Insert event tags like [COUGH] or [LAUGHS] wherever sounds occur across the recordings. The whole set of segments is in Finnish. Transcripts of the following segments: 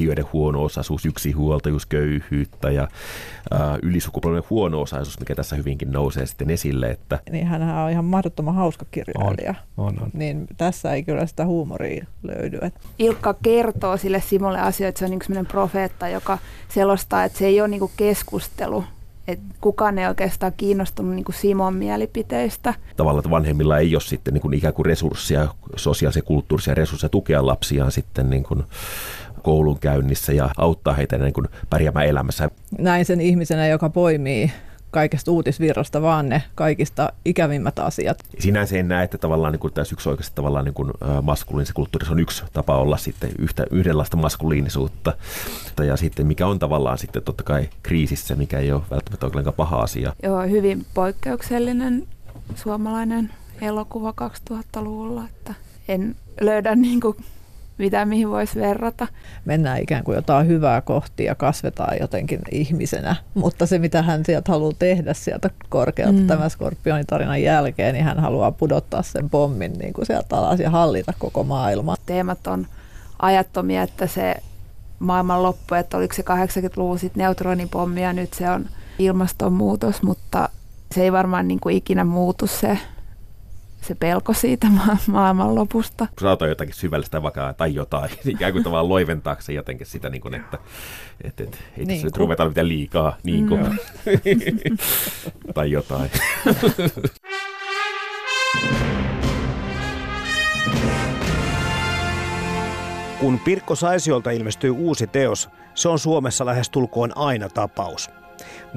Lähiöiden huono-osaisuus, yksinhuoltajuus, köyhyyttä ja ää, ylisukupolven huono-osaisuus, mikä tässä hyvinkin nousee sitten esille. Että... Niin hän on ihan mahdottoman hauska kirjailija. On, on, on. Niin tässä ei kyllä sitä huumoria löydy. Ilkka kertoo sille Simolle asioita, että se on niin sellainen profeetta, joka selostaa, että se ei ole niin keskustelu, että kukaan ei oikeastaan kiinnostunut niin kuin Simon mielipiteistä. Tavallaan, että vanhemmilla ei ole sitten niin kuin ikään kuin resursseja, sosiaalisia kulttuurisia resursseja tukea lapsiaan sitten niin kuin koulun käynnissä ja auttaa heitä niin kuin pärjäämään elämässä. Näin sen ihmisenä, joka poimii kaikesta uutisvirrasta vaan ne kaikista ikävimmät asiat. Sinänsä en näe, että tavallaan niin kuin tässä yksi oikeasti tavallaan niin kuin maskuliinisen kulttuurissa on yksi tapa olla sitten yhtä, yhdenlaista maskuliinisuutta. Ja sitten mikä on tavallaan sitten totta kai kriisissä, mikä ei ole välttämättä ollenkaan paha asia. Joo, hyvin poikkeuksellinen suomalainen elokuva 2000-luvulla, että en löydä niin kuin mitä mihin voisi verrata. Mennään ikään kuin jotain hyvää kohti ja kasvetaan jotenkin ihmisenä, mutta se mitä hän sieltä haluaa tehdä sieltä korkealta mm. tämän skorpionitarinan jälkeen, niin hän haluaa pudottaa sen pommin niin kuin sieltä alas ja hallita koko maailmaa. Teemat on ajattomia, että se maailman loppu, että oliko se 80-luvun sitten neutronipommi ja nyt se on ilmastonmuutos, mutta se ei varmaan niin kuin ikinä muutu se se pelko siitä [LAUGHS] ma- maailman lopusta. Sanotaan jotakin syvällistä vakaa tai jotain, [LAUGHS] ikään kuin tavallaan loiventaakseen jotenkin sitä, niin kuin, että et, et, ei niin tässä nyt ruveta mitään liikaa, niin kuin. Mm. [LAUGHS] tai jotain. Kun Pirkko Saisiolta ilmestyy uusi teos, se on Suomessa lähes tulkoon aina tapaus.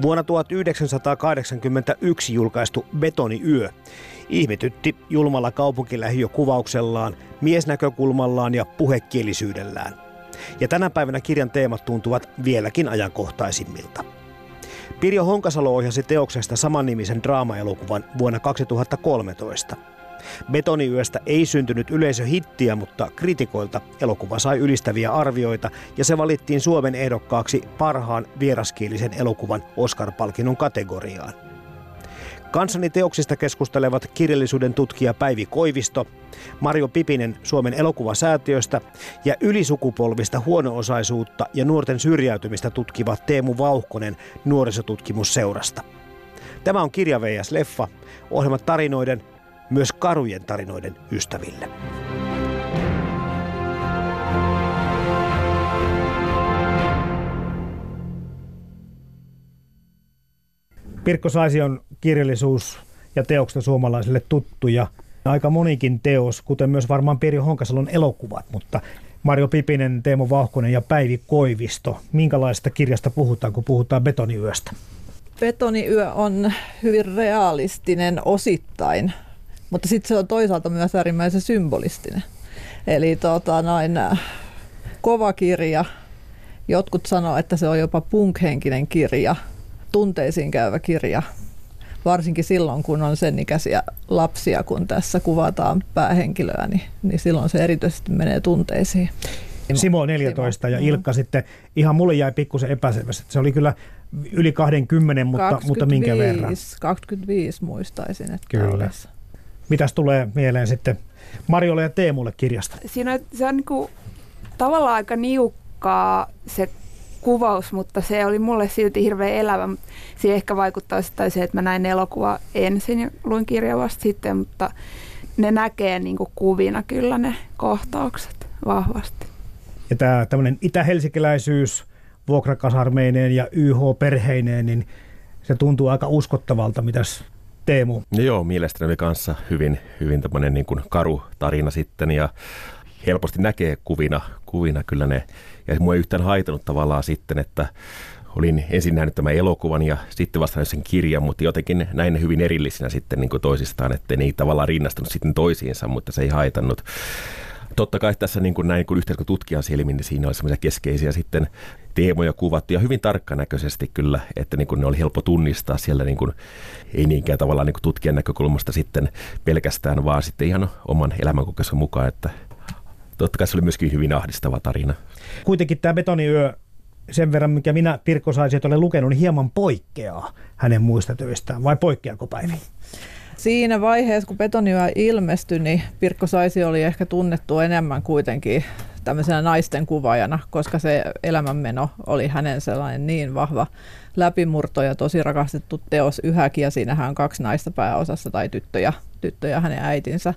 Vuonna 1981 julkaistu Betoniyö ihmetytti julmalla kaupunkilähiökuvauksellaan, miesnäkökulmallaan ja puhekielisyydellään. Ja tänä päivänä kirjan teemat tuntuvat vieläkin ajankohtaisimmilta. Pirjo Honkasalo ohjasi teoksesta samannimisen draamaelokuvan vuonna 2013. Betoniyöstä ei syntynyt yleisöhittiä, mutta kritikoilta elokuva sai ylistäviä arvioita ja se valittiin Suomen ehdokkaaksi parhaan vieraskielisen elokuvan Oscar-palkinnon kategoriaan. Kanssani teoksista keskustelevat kirjallisuuden tutkija Päivi Koivisto, Mario Pipinen Suomen elokuvasäätiöstä ja ylisukupolvista huono-osaisuutta ja nuorten syrjäytymistä tutkiva Teemu Vauhkonen nuorisotutkimusseurasta. Tämä on Kirja VS Leffa, ohjelma tarinoiden, myös karujen tarinoiden ystäville. Pirkko Saisi on kirjallisuus ja teokset suomalaisille tuttuja. Aika monikin teos, kuten myös varmaan Pirjo Honkasalon elokuvat, mutta Mario Pipinen, Teemo Vauhkonen ja Päivi Koivisto. Minkälaista kirjasta puhutaan, kun puhutaan betoniyöstä? Betoniyö on hyvin realistinen osittain, mutta sitten se on toisaalta myös äärimmäisen symbolistinen. Eli tota, noin, kova kirja. Jotkut sanoo, että se on jopa punkhenkinen kirja – tunteisiin käyvä kirja, varsinkin silloin, kun on sen ikäisiä lapsia, kun tässä kuvataan päähenkilöä, niin, niin silloin se erityisesti menee tunteisiin. Simo 14 Simo. ja Ilkka mm. sitten, ihan mulle jäi pikkusen epäselvästi. Se oli kyllä yli 20, mutta, 25, mutta minkä verran? 25 muistaisin, että Kyllä. Mitäs tulee mieleen sitten Marjolle ja Teemulle kirjasta? Siinä se on niin kuin, tavallaan aika niukkaa se kuvaus, mutta se oli mulle silti hirveän elävä. Siihen ehkä vaikuttaa sitä se, että mä näin elokuva ensin ja luin kirja vasta sitten, mutta ne näkee niin kuin kuvina kyllä ne kohtaukset vahvasti. Ja tämä tämmöinen itä-helsikiläisyys vuokrakasarmeineen ja YH-perheineen, niin Se tuntuu aika uskottavalta. Mitäs Teemu? No joo, mielestäni oli kanssa hyvin, hyvin tämmöinen niin kuin karu tarina sitten ja helposti näkee kuvina, kuvina kyllä ne. Ja mua ei yhtään haitanut tavallaan sitten, että olin ensin nähnyt tämän elokuvan ja sitten vasta sen kirjan, mutta jotenkin näin ne hyvin erillisinä sitten niin toisistaan, että ne ei tavallaan rinnastunut sitten toisiinsa, mutta se ei haitannut. Totta kai tässä niin kuin näin, kun tutkijan silmin, niin siinä oli semmoisia keskeisiä sitten teemoja kuvattu ja hyvin tarkkanäköisesti kyllä, että niin kuin ne oli helppo tunnistaa siellä niin kuin, ei niinkään tavallaan niin kuin tutkijan näkökulmasta sitten pelkästään, vaan sitten ihan oman elämänkokemuksen mukaan, että totta kai se oli myöskin hyvin ahdistava tarina. Kuitenkin tämä betoniyö sen verran, mikä minä Pirkko saisin, että olen lukenut, niin hieman poikkeaa hänen muista töistään, vai poikkeako Päivi? Siinä vaiheessa, kun Betoniua ilmestyi, niin Pirkko Saisi oli ehkä tunnettu enemmän kuitenkin tämmöisenä naisten kuvaajana, koska se elämänmeno oli hänen sellainen niin vahva läpimurto ja tosi rakastettu teos yhäkin, ja siinähän on kaksi naista pääosassa tai tyttöjä, tyttöjä hänen äitinsä.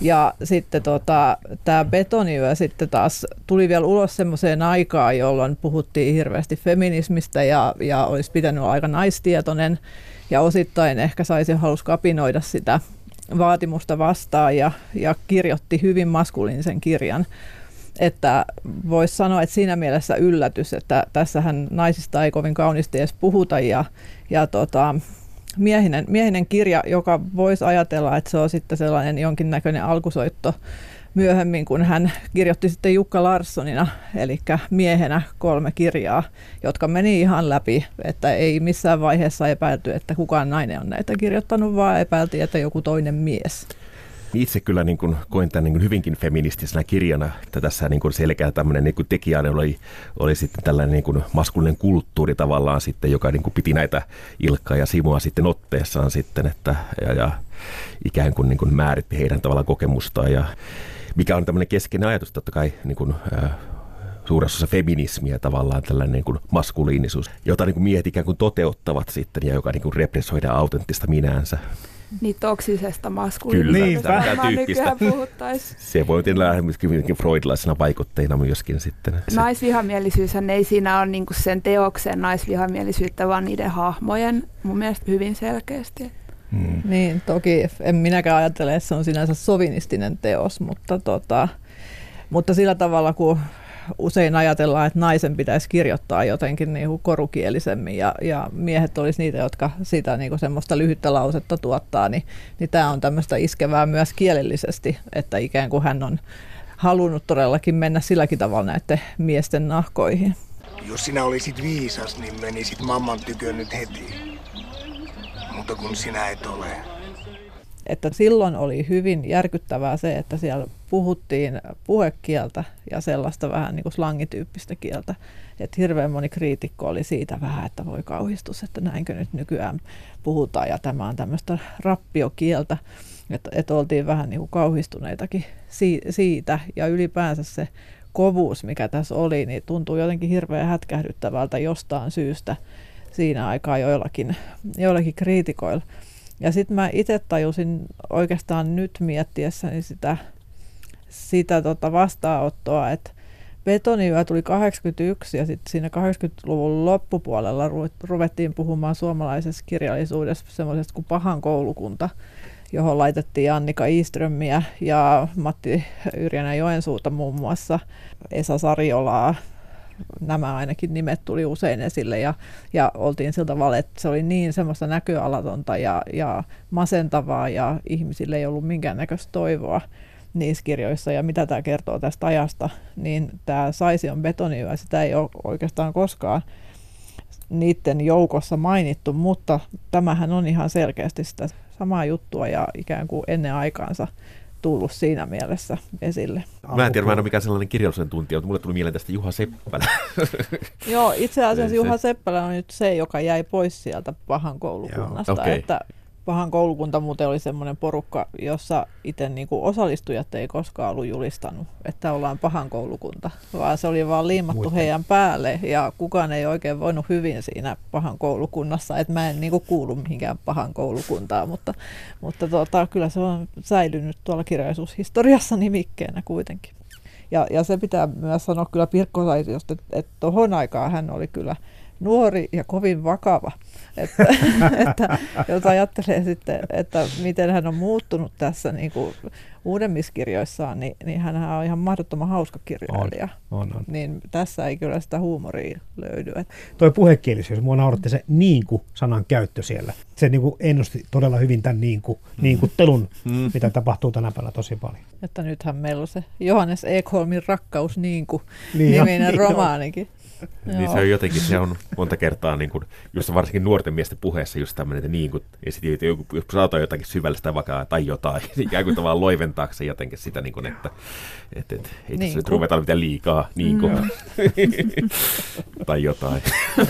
Ja sitten tota, tämä betoniyö sitten taas tuli vielä ulos semmoiseen aikaan, jolloin puhuttiin hirveästi feminismistä ja, ja olisi pitänyt olla aika naistietoinen ja osittain ehkä saisi halus kapinoida sitä vaatimusta vastaan ja, ja kirjoitti hyvin maskuliinisen kirjan. Että voisi sanoa, että siinä mielessä yllätys, että tässähän naisista ei kovin kauniisti edes puhuta ja, ja tota, miehinen, miehinen kirja, joka voisi ajatella, että se on sitten sellainen jonkinnäköinen alkusoitto myöhemmin, kun hän kirjoitti sitten Jukka Larssonina, eli miehenä kolme kirjaa, jotka meni ihan läpi, että ei missään vaiheessa epäilty, että kukaan nainen on näitä kirjoittanut, vaan epäiltiin, että joku toinen mies. Itse kyllä niin kuin, koin tämän niin kuin hyvinkin feministisenä kirjana, että tässä niin kuin selkeä tämmöinen niin kuin oli, oli sitten tällainen niin kuin maskulinen kulttuuri tavallaan sitten, joka niin kuin piti näitä Ilkkaa ja Simoa sitten otteessaan sitten, että, ja, ja ikään kuin, niin kuin määritti heidän tavallaan kokemustaan ja mikä on tämmöinen keskeinen ajatus totta kai niin kuin, äh, suuressa osassa feminismiä tavallaan tällainen niin kuin maskuliinisuus, jota niin kuin miehet ikään kuin toteuttavat sitten ja joka niin kuin repressoidaan autenttista minäänsä. Niin toksisesta maskuliinisuudesta Kyllä, tyyppistä. [LAUGHS] Se voi olla myöskin freudilaisena vaikutteina myöskin sitten. Naisvihamielisyyshän ei siinä ole niin sen teoksen naisvihamielisyyttä, vaan niiden hahmojen mun mielestä hyvin selkeästi. Hmm. Niin, toki en minäkään ajattele, että se on sinänsä sovinistinen teos, mutta, tota, mutta sillä tavalla, kun usein ajatellaan, että naisen pitäisi kirjoittaa jotenkin niin kuin korukielisemmin ja, ja miehet olisi niitä, jotka sitä niin kuin semmoista lyhyttä lausetta tuottaa, niin, niin tämä on tämmöistä iskevää myös kielellisesti, että ikään kuin hän on halunnut todellakin mennä silläkin tavalla näiden miesten nahkoihin. Jos sinä olisit viisas, niin menisit mamman tykö nyt heti. Mutta kun sinä et ole, että silloin oli hyvin järkyttävää se, että siellä puhuttiin puhekieltä ja sellaista vähän niin kuin slangityyppistä kieltä. Että hirveän moni kriitikko oli siitä vähän, että voi kauhistus, että näinkö nyt nykyään puhutaan ja tämä on tämmöistä rappiokieltä. Että, että oltiin vähän niin kuin kauhistuneitakin siitä ja ylipäänsä se kovuus, mikä tässä oli, niin tuntuu jotenkin hirveän hätkähdyttävältä jostain syystä siinä aikaa joillakin, joillakin kriitikoilla. Ja sitten mä itse tajusin oikeastaan nyt miettiessäni sitä, sitä tota vastaanottoa, että betoniyö tuli 81 ja sitten siinä 80-luvun loppupuolella ruvettiin puhumaan suomalaisessa kirjallisuudessa semmoisesta kuin pahan koulukunta, johon laitettiin Annika Iströmiä ja Matti Yrjänä Joensuuta muun muassa, Esa Sarjolaa, nämä ainakin nimet tuli usein esille ja, ja oltiin siltä tavalla, että se oli niin semmoista näköalatonta ja, ja masentavaa ja ihmisille ei ollut minkäännäköistä toivoa niissä kirjoissa ja mitä tämä kertoo tästä ajasta, niin tämä Saisi on betoniä, sitä ei ole oikeastaan koskaan niiden joukossa mainittu, mutta tämähän on ihan selkeästi sitä samaa juttua ja ikään kuin ennen aikaansa tullut siinä mielessä esille. Mä en tiedä, mä en ole mikään sellainen kirjallisuuden tuntija, mutta mulle tuli mieleen tästä Juha Seppälä. [LAUGHS] Joo, itse asiassa Juha Seppälä on nyt se, joka jäi pois sieltä pahan koulukunnasta. Okay. Että Pahan koulukunta muuten oli semmoinen porukka, jossa itse niin kuin osallistujat ei koskaan ollut julistanut, että ollaan pahan koulukunta, vaan se oli vaan liimattu Muistan. heidän päälle ja kukaan ei oikein voinut hyvin siinä pahan koulukunnassa, että mä en niin kuin kuulu mihinkään pahan koulukuntaan, mutta, mutta tota, kyllä se on säilynyt tuolla kirjallisuushistoriassa nimikkeenä kuitenkin. Ja, ja se pitää myös sanoa kyllä Pirkko Saisiosta, että, että tuohon aikaan hän oli kyllä nuori ja kovin vakava. Että, [LAUGHS] että, jos ajattelee sitten, että miten hän on muuttunut tässä niin kuin uudemmissa kirjoissaan, niin, niin hän on ihan mahdottoman hauska kirjailija. On, on, on. Niin tässä ei kyllä sitä huumoria löydy. Että Toi puhekielisyys, mua nauratti se niinku sanan käyttö siellä. Se niinku ennusti todella hyvin tämän niinku, niinkuttelun, Mm. mitä tapahtuu tänä päivänä tosi paljon. Että nythän meillä on se Johannes Ekholmin rakkaus niin kuin Niin niminen niin on. Niin se on jotenkin, se on monta kertaa, niin kuin, just varsinkin nuorten miesten puheessa just tämmöinen, että niin kuin, ja sitten että joku, jos sanotaan jotakin syvällistä vaikka tai jotain, niin [LAUGHS] ikään kuin tavallaan loiventaakseen jotenkin sitä, niin kuin, että et, et, ei tässä Niin nyt kuin. ruveta mitään liikaa, niin kuin, [LAUGHS] tai jotain. [LAUGHS]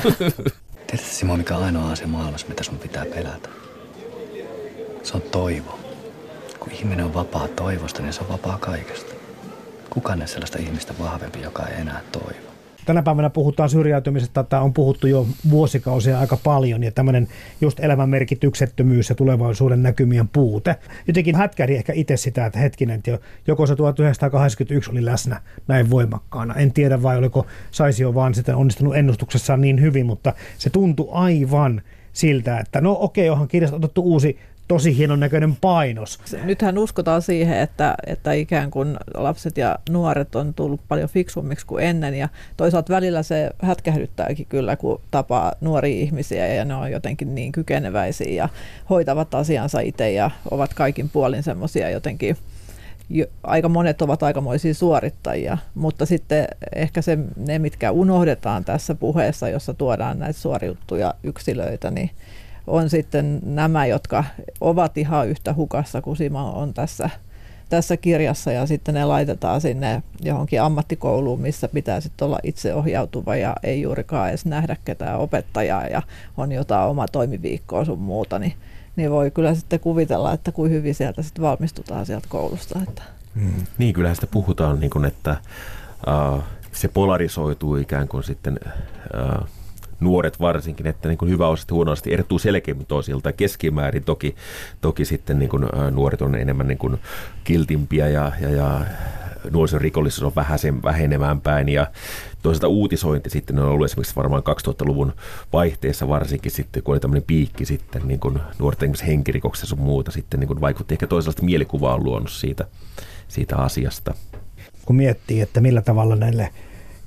Tiedätkö Simo, mikä on ainoa asia maailmassa, mitä sun pitää pelätä? Se on toivo. Kun ihminen on vapaa toivosta, niin se on vapaa kaikesta. Kukaan ei sellaista ihmistä vahvempi, joka ei enää toivo. Tänä päivänä puhutaan syrjäytymisestä, tämä on puhuttu jo vuosikausia aika paljon, ja tämmöinen just elämän merkityksettömyys ja tulevaisuuden näkymien puute. Jotenkin hätkähdin ehkä itse sitä, että hetkinen, että jo- joko se 1981 oli läsnä näin voimakkaana. En tiedä vai oliko Saisio vaan sitä onnistunut ennustuksessaan niin hyvin, mutta se tuntui aivan siltä, että no okei, onhan kirjasta otettu uusi tosi hienon näköinen painos. Nythän uskotaan siihen, että, että ikään kuin lapset ja nuoret on tullut paljon fiksummiksi kuin ennen ja toisaalta välillä se hätkähdyttääkin kyllä, kun tapaa nuoria ihmisiä ja ne on jotenkin niin kykeneväisiä ja hoitavat asiansa itse ja ovat kaikin puolin semmoisia jotenkin jo, aika monet ovat aikamoisia suorittajia, mutta sitten ehkä se, ne, mitkä unohdetaan tässä puheessa, jossa tuodaan näitä suoriuttuja yksilöitä, niin on sitten nämä, jotka ovat ihan yhtä hukassa kuin Simo on tässä, tässä kirjassa ja sitten ne laitetaan sinne johonkin ammattikouluun, missä pitää sitten olla itseohjautuva ja ei juurikaan edes nähdä ketään opettajaa ja on jotain oma toimiviikkoa sun muuta, niin, niin voi kyllä sitten kuvitella, että kuin hyvin sieltä sitten valmistutaan sieltä koulusta. Että. Niin, kyllähän sitä puhutaan, niin kuin, että uh, se polarisoituu ikään kuin sitten uh, nuoret varsinkin, että niin kuin hyväosaiset ja huonoosaiset erottuu selkeämmin toisilta. Keskimäärin toki, toki sitten niin kuin, nuoret on enemmän niin kuin kiltimpiä ja, ja, ja nuorisorikollisuus on vähäisen vähenemään päin ja toisaalta uutisointi sitten on ollut esimerkiksi varmaan 2000-luvun vaihteessa varsinkin sitten, kun oli tämmöinen piikki sitten niin kuin nuorten henkirikoksessa sun muuta sitten niin kuin vaikutti ehkä toisenlaista mielikuvaa on luonut siitä, siitä asiasta. kun miettii, että millä tavalla näille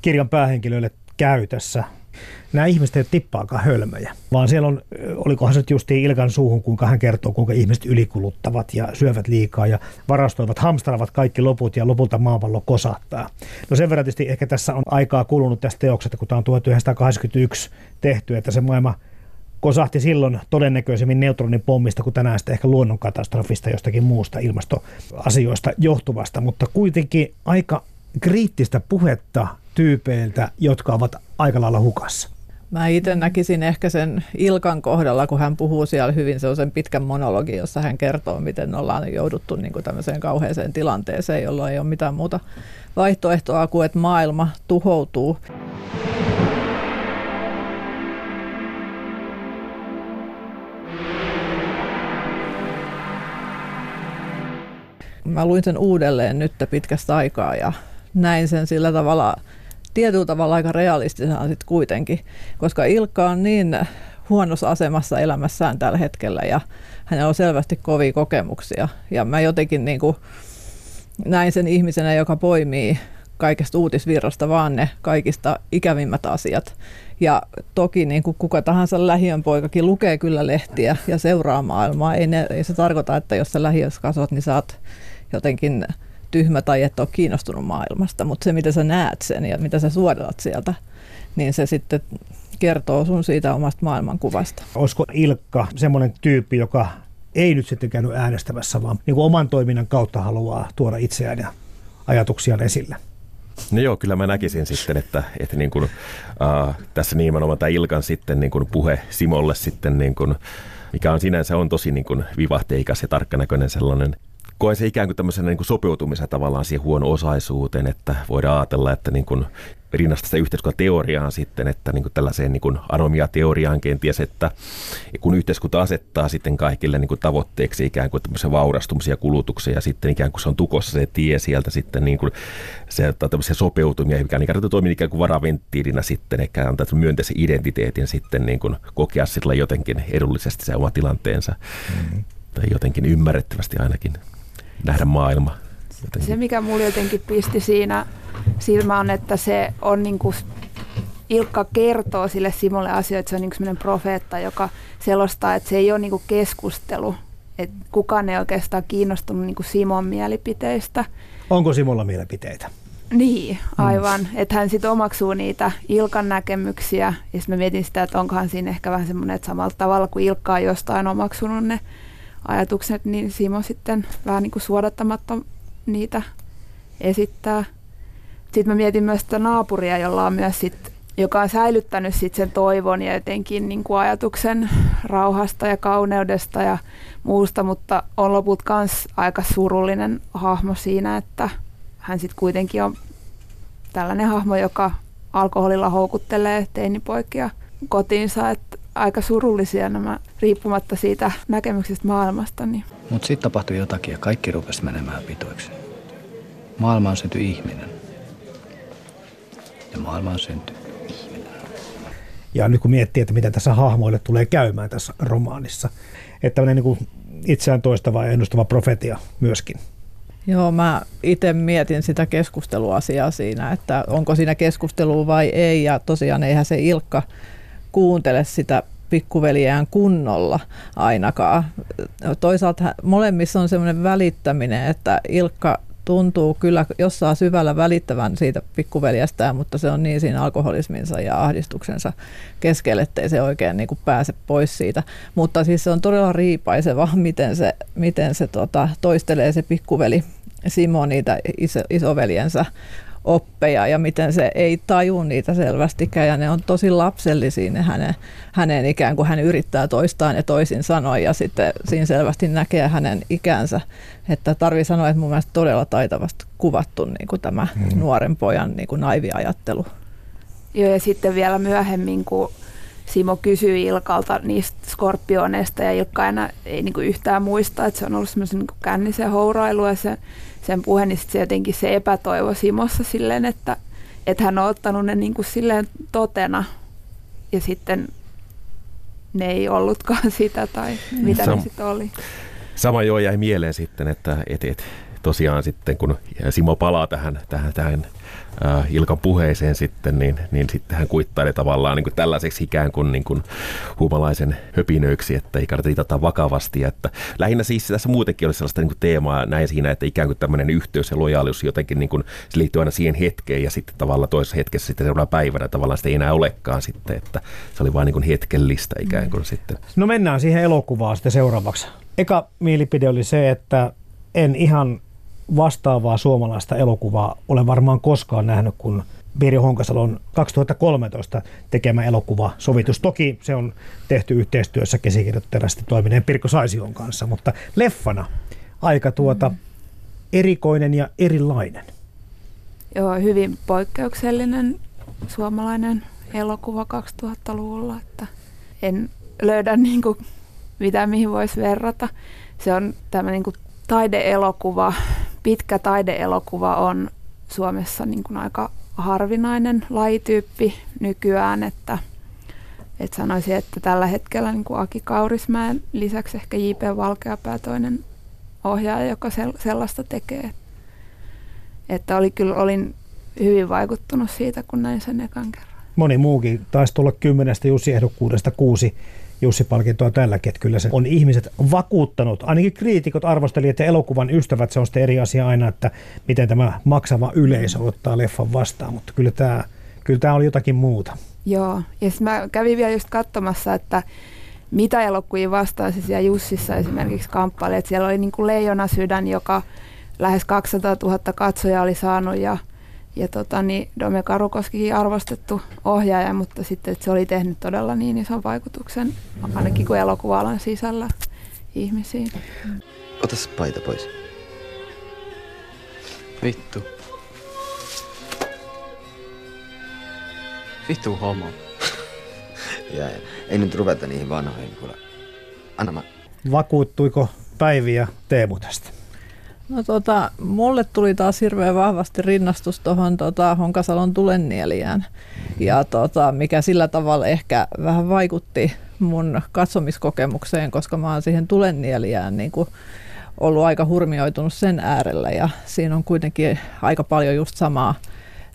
kirjan päähenkilöille käy tässä. Nämä ihmiset ei ole tippaakaan hölmöjä, vaan siellä on, olikohan se nyt justiin Ilkan suuhun, kuinka hän kertoo, kuinka ihmiset ylikuluttavat ja syövät liikaa ja varastoivat, hamstravat kaikki loput ja lopulta maapallo kosahtaa. No sen verran tietysti ehkä tässä on aikaa kulunut tästä teoksesta, kun tämä on 1981 tehty, että se maailma kosahti silloin todennäköisemmin neutronipommista kuin tänään sitten ehkä luonnonkatastrofista jostakin muusta ilmastoasioista johtuvasta, mutta kuitenkin aika kriittistä puhetta tyypeiltä, jotka ovat aika lailla hukassa. Mä itse näkisin ehkä sen Ilkan kohdalla, kun hän puhuu siellä hyvin sellaisen pitkän monologin, jossa hän kertoo, miten ollaan jouduttu niin kuin tämmöiseen kauheeseen tilanteeseen, jolloin ei ole mitään muuta vaihtoehtoa kuin, että maailma tuhoutuu. Mä luin sen uudelleen nyt pitkästä aikaa ja näin sen sillä tavalla, tietyllä tavalla aika realistisena sitten kuitenkin, koska Ilkka on niin huonossa asemassa elämässään tällä hetkellä ja hänellä on selvästi kovia kokemuksia ja mä jotenkin niin kuin näin sen ihmisenä, joka poimii kaikesta uutisvirrasta vaan ne kaikista ikävimmät asiat. Ja toki niin kuin kuka tahansa lähiön poikakin lukee kyllä lehtiä ja seuraa maailmaa. Ei, ne, ei se tarkoita, että jos sä lähiössä kasvat, niin sä oot jotenkin tyhmä tai et ole kiinnostunut maailmasta. Mutta se, mitä sä näet sen ja mitä sä suodelat sieltä, niin se sitten kertoo sun siitä omasta maailmankuvasta. Olisiko Ilkka semmoinen tyyppi, joka ei nyt sitten käynyt äänestämässä, vaan niin kuin oman toiminnan kautta haluaa tuoda itseään ja ajatuksiaan esille? No joo, kyllä mä näkisin sitten, että, että niin kuin, äh, tässä nimenomaan tämä Ilkan sitten niin kuin puhe Simolle sitten, niin kuin, mikä on sinänsä on tosi niin kuin vivahteikas ja tarkkanäköinen sellainen koen se ikään kuin tämmöisenä niin kuin sopeutumisen tavallaan siihen huono-osaisuuteen, että voidaan ajatella, että niin kuin rinnasta sitä yhteiskuntateoriaan sitten, että niin kuin tällaiseen niin kuin anomia-teoriaan kenties, että kun yhteiskunta asettaa sitten kaikille niin kuin tavoitteeksi ikään kuin tämmöisen vaurastumisen ja kulutuksen ja sitten ikään kuin se on tukossa se tie sieltä sitten niin kuin se tämmöisiä sopeutumia, mikä niin toimii ikään kuin varaventtiilinä sitten, eikä antaa myönteisen identiteetin sitten niin kuin kokea sillä jotenkin edullisesti se oma tilanteensa mm-hmm. tai jotenkin ymmärrettävästi ainakin nähdä maailma. Jotenkin. Se, mikä mulla jotenkin pisti siinä silmä on, että se on niin kuin Ilkka kertoo sille Simolle asioita, että se on niin sellainen profeetta, joka selostaa, että se ei ole niin keskustelu, että kukaan ei oikeastaan kiinnostunut niin Simon mielipiteistä. Onko Simolla mielipiteitä? Niin, aivan. Mm. Että hän sitten omaksuu niitä Ilkan näkemyksiä. Ja sitten mä mietin sitä, että onkohan siinä ehkä vähän semmoinen, että samalla tavalla kuin Ilkka on jostain omaksunut ne ajatukset, niin Simo sitten vähän niin kuin suodattamatta niitä esittää. Sitten mä mietin myös sitä naapuria, jolla on myös sit, joka on säilyttänyt sit sen toivon ja jotenkin niin kuin ajatuksen rauhasta ja kauneudesta ja muusta, mutta on loput myös aika surullinen hahmo siinä, että hän sitten kuitenkin on tällainen hahmo, joka alkoholilla houkuttelee teinipoikia kotiinsa, että aika surullisia nämä riippumatta siitä näkemyksestä maailmasta. Niin. Mutta sitten tapahtui jotakin ja kaikki rupesi menemään pitoiksi. Maailmaan syntyi ihminen. Ja maailmaan syntyi ihminen. Ja nyt kun miettii, että mitä tässä hahmoille tulee käymään tässä romaanissa, että tämmöinen niin itseään toistava ja ennustava profetia myöskin. Joo, mä itse mietin sitä keskusteluasiaa siinä, että onko siinä keskustelua vai ei. Ja tosiaan eihän se Ilkka kuuntele sitä pikkuveliään kunnolla ainakaan. Toisaalta molemmissa on semmoinen välittäminen, että Ilkka tuntuu kyllä jossain syvällä välittävän siitä pikkuveljestään, mutta se on niin siinä alkoholisminsa ja ahdistuksensa keskelle, ettei se oikein niin kuin pääse pois siitä. Mutta siis se on todella riipaiseva, miten se, miten se tota, toistelee se pikkuveli Simo niitä iso, isoveljensä oppeja ja miten se ei taju niitä selvästikään ja ne on tosi lapsellisia ne hänen, hänen ikään kuin hän yrittää toistaa ne toisin sanoen ja sitten siinä selvästi näkee hänen ikänsä. Että tarvii sanoa, että mun mielestä todella taitavasti kuvattu niin kuin tämä mm. nuoren pojan niin kuin naivi ajattelu. Joo ja sitten vielä myöhemmin, kun Simo kysyi Ilkalta niistä skorpioneista ja Ilkka enää ei niin kuin yhtään muista, että se on ollut semmoisen niin kännisen hourailu ja se sen puhe, niin se jotenkin se epätoivo Simossa silleen, että, että hän on ottanut ne niin kuin silleen totena ja sitten ne ei ollutkaan [LAUGHS] sitä tai mitä Sam- ne sitten oli. Sama joo jäi mieleen sitten, että et, et, tosiaan sitten kun Simo palaa tähän, tähän, tähän äh, Ilkan puheeseen sitten, niin, niin sitten hän kuittaili tavallaan niin kuin tällaiseksi ikään kuin, niin kuin huumalaisen höpinöiksi, että ei kannata ottaa vakavasti. Että lähinnä siis tässä muutenkin oli sellaista niin kuin teemaa näin siinä, että ikään kuin tämmöinen yhteys ja lojaalius jotenkin niin kuin, se liittyy aina siihen hetkeen ja sitten tavallaan toisessa hetkessä sitten seuraavana päivänä tavallaan sitä ei enää olekaan sitten, että se oli vain niin kuin hetkellistä ikään kuin mm. sitten. No mennään siihen elokuvaan sitten seuraavaksi. Eka mielipide oli se, että en ihan vastaavaa suomalaista elokuvaa ole varmaan koskaan nähnyt, kun Pirjo Honkasalon 2013 tekemä elokuva Sovitus. Toki se on tehty yhteistyössä käsikirjoittajana toimineen Pirkko Saision kanssa, mutta leffana aika tuota erikoinen ja erilainen. Joo, hyvin poikkeuksellinen suomalainen elokuva 2000-luvulla, että en löydä niin kuin mitään mihin voisi verrata. Se on tämä niin kuin taideelokuva, pitkä taideelokuva on Suomessa niin kuin aika harvinainen lajityyppi nykyään, että, että sanoisin, että tällä hetkellä niin kuin Aki Kaurismäen lisäksi ehkä J.P. Valkeapää toinen ohjaaja, joka sellaista tekee. Että oli kyllä, olin hyvin vaikuttunut siitä, kun näin sen ekan kerran. Moni muukin taisi tulla kymmenestä Jussi-ehdokkuudesta kuusi Jussi-palkintoa tälläkin, että kyllä se on ihmiset vakuuttanut. Ainakin kriitikot, arvostelijat ja elokuvan ystävät, se on sitten eri asia aina, että miten tämä maksava yleisö ottaa leffan vastaan, mutta kyllä tämä, kyllä tämä oli jotakin muuta. Joo, ja mä kävin vielä just katsomassa, että mitä elokuvia vastaan se siellä Jussissa esimerkiksi kamppaili. Että siellä oli niin kuin Leijona sydän, joka lähes 200 000 katsojaa oli saanut ja – ja tota, niin Dome Karukoskikin arvostettu ohjaaja, mutta sitten että se oli tehnyt todella niin ison vaikutuksen, ainakin kuin elokuva sisällä ihmisiin. Ota paita pois. Vittu. Vittu homo. [LAUGHS] Ja. Ei nyt ruveta niihin vanhoihin, kuule. Anna mä. Vakuuttuiko Päivi ja Teemu tästä? No tota, mulle tuli taas hirveän vahvasti rinnastus tuohon tota, Honkasalon tulennielijään. Ja tota, mikä sillä tavalla ehkä vähän vaikutti mun katsomiskokemukseen, koska mä oon siihen tulennielijään niin kuin ollut aika hurmioitunut sen äärellä ja siinä on kuitenkin aika paljon just samaa,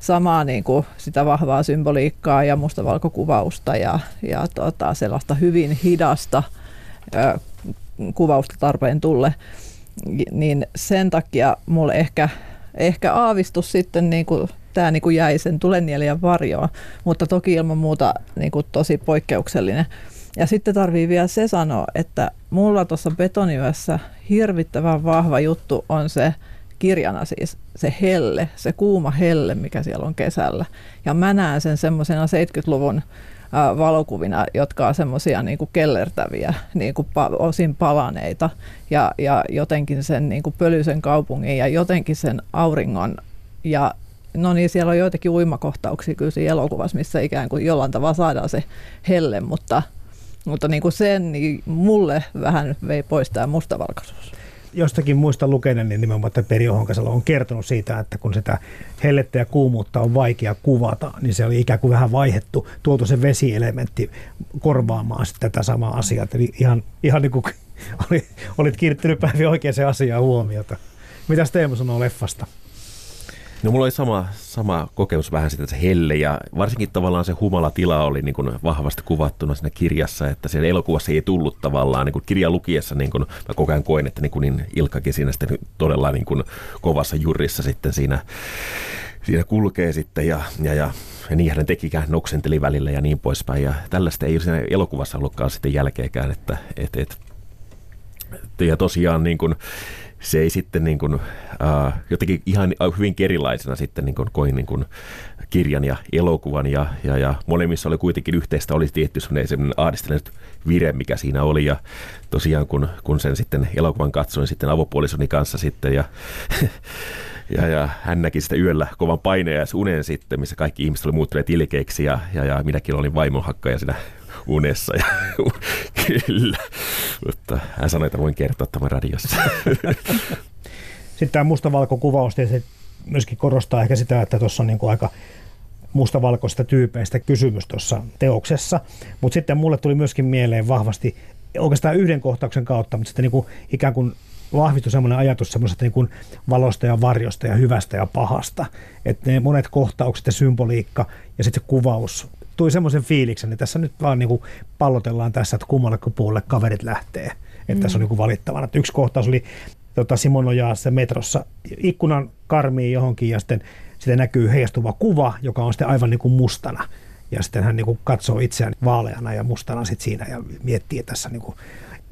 samaa niin kuin sitä vahvaa symboliikkaa ja mustavalkokuvausta ja, ja tota, sellaista hyvin hidasta ö, kuvausta tarpeen tulle niin sen takia mulle ehkä, ehkä aavistus sitten niin kuin, tämä niin kuin jäi sen tulennielijän varjoon, mutta toki ilman muuta niin kuin tosi poikkeuksellinen. Ja sitten tarvii vielä se sanoa, että mulla tuossa betoniyössä hirvittävän vahva juttu on se kirjana siis, se helle, se kuuma helle, mikä siellä on kesällä. Ja mä näen sen semmoisena 70-luvun valokuvina, jotka on semmoisia niin kellertäviä, niin kuin osin palaneita ja, ja jotenkin sen niin kuin pölyisen kaupungin ja jotenkin sen auringon ja No niin, siellä on joitakin uimakohtauksia kyllä siinä elokuvassa, missä ikään kuin jollain tavalla saadaan se helle, mutta, mutta niin kuin sen niin mulle vähän vei pois tämä mustavalkaisuus jostakin muista lukenen, niin nimenomaan että Peri Honkasalo on kertonut siitä, että kun sitä hellettä ja kuumuutta on vaikea kuvata, niin se oli ikään kuin vähän vaihettu, tuotu se vesielementti korvaamaan tätä samaa asiaa. Eli ihan, ihan niin kuin [LAUGHS] olit, olit kiinnittänyt päivin oikeaan asiaan huomiota. Mitäs Teemu sanoo leffasta? No mulla oli sama, sama kokemus vähän sitä, että se helle ja varsinkin tavallaan se humala tila oli niin kuin vahvasti kuvattuna siinä kirjassa, että siellä elokuvassa ei tullut tavallaan niin kuin kirjan lukiessa, niin kuin mä koko ajan koin, että niin, kuin niin Ilkkakin siinä sitten todella niin kuin kovassa jurissa sitten siinä, siinä kulkee sitten ja, ja, ja ja niin hän tekikään, noksenteli välillä ja niin poispäin. Ja tällaista ei siinä elokuvassa ollutkaan sitten jälkeenkään. Että, et, et, ja tosiaan niin kuin, se ei sitten niin kuin, uh, jotenkin ihan hyvin kerilaisena sitten niin kuin koin niin kuin kirjan ja elokuvan ja, ja, ja molemmissa oli kuitenkin yhteistä, oli tietty sellainen ahdistelinen vire, mikä siinä oli. Ja tosiaan kun, kun sen sitten elokuvan katsoin sitten avopuolisoni kanssa sitten ja [LAUGHS] ja, ja hän näki sitä yöllä kovan paineen ja unen sitten, missä kaikki ihmiset oli muuttuneet ilkeiksi ja, ja, ja minäkin olin vaimonhakkaja siinä unessa. Ja, [LAUGHS] kyllä, mutta hän sanoi, että voin kertoa tämän radiossa. [LAUGHS] Sitten tämä mustavalkokuvaus se myöskin korostaa ehkä sitä, että tuossa on niin kuin aika mustavalkoista tyypeistä kysymys tuossa teoksessa. Mutta sitten mulle tuli myöskin mieleen vahvasti, oikeastaan yhden kohtauksen kautta, mutta sitten niin kuin ikään kuin vahvistui semmoinen ajatus semmoisesta niin valosta ja varjosta ja hyvästä ja pahasta. Että ne monet kohtaukset ja symboliikka ja sitten se kuvaus tuli semmoisen fiiliksen, että tässä nyt vaan niin kuin pallotellaan tässä, että kummalle puolelle kaverit lähtee. Että mm. tässä on niin kuin valittavana. Että yksi kohtaus oli tota Simon se metrossa ikkunan karmii johonkin ja sitten, sitten näkyy heijastuva kuva, joka on sitten aivan niin kuin mustana. Ja sitten hän niin kuin katsoo itseään vaaleana ja mustana sitten siinä ja miettii, tässä niin kuin,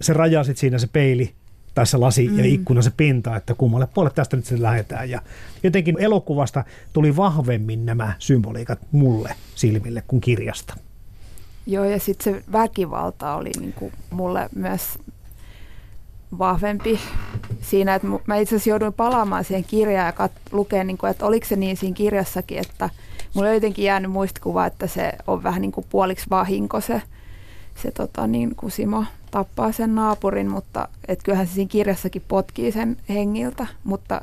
se rajaa sitten siinä se peili tai se lasi mm. ja ikkuna se pinta, että kummalle puolelle tästä nyt sitten lähdetään. Ja jotenkin elokuvasta tuli vahvemmin nämä symboliikat mulle silmille kuin kirjasta. Joo, ja sitten se väkivalta oli niinku mulle myös vahvempi siinä, että mä itse asiassa jouduin palaamaan siihen kirjaan ja kat- lukea, niin kuin, että oliko se niin siinä kirjassakin, että mulla on jotenkin jäänyt muistikuva, että se on vähän niin kuin puoliksi vahinko se, se tota, niin kuin Simo tappaa sen naapurin, mutta et kyllähän se siinä kirjassakin potkii sen hengiltä, mutta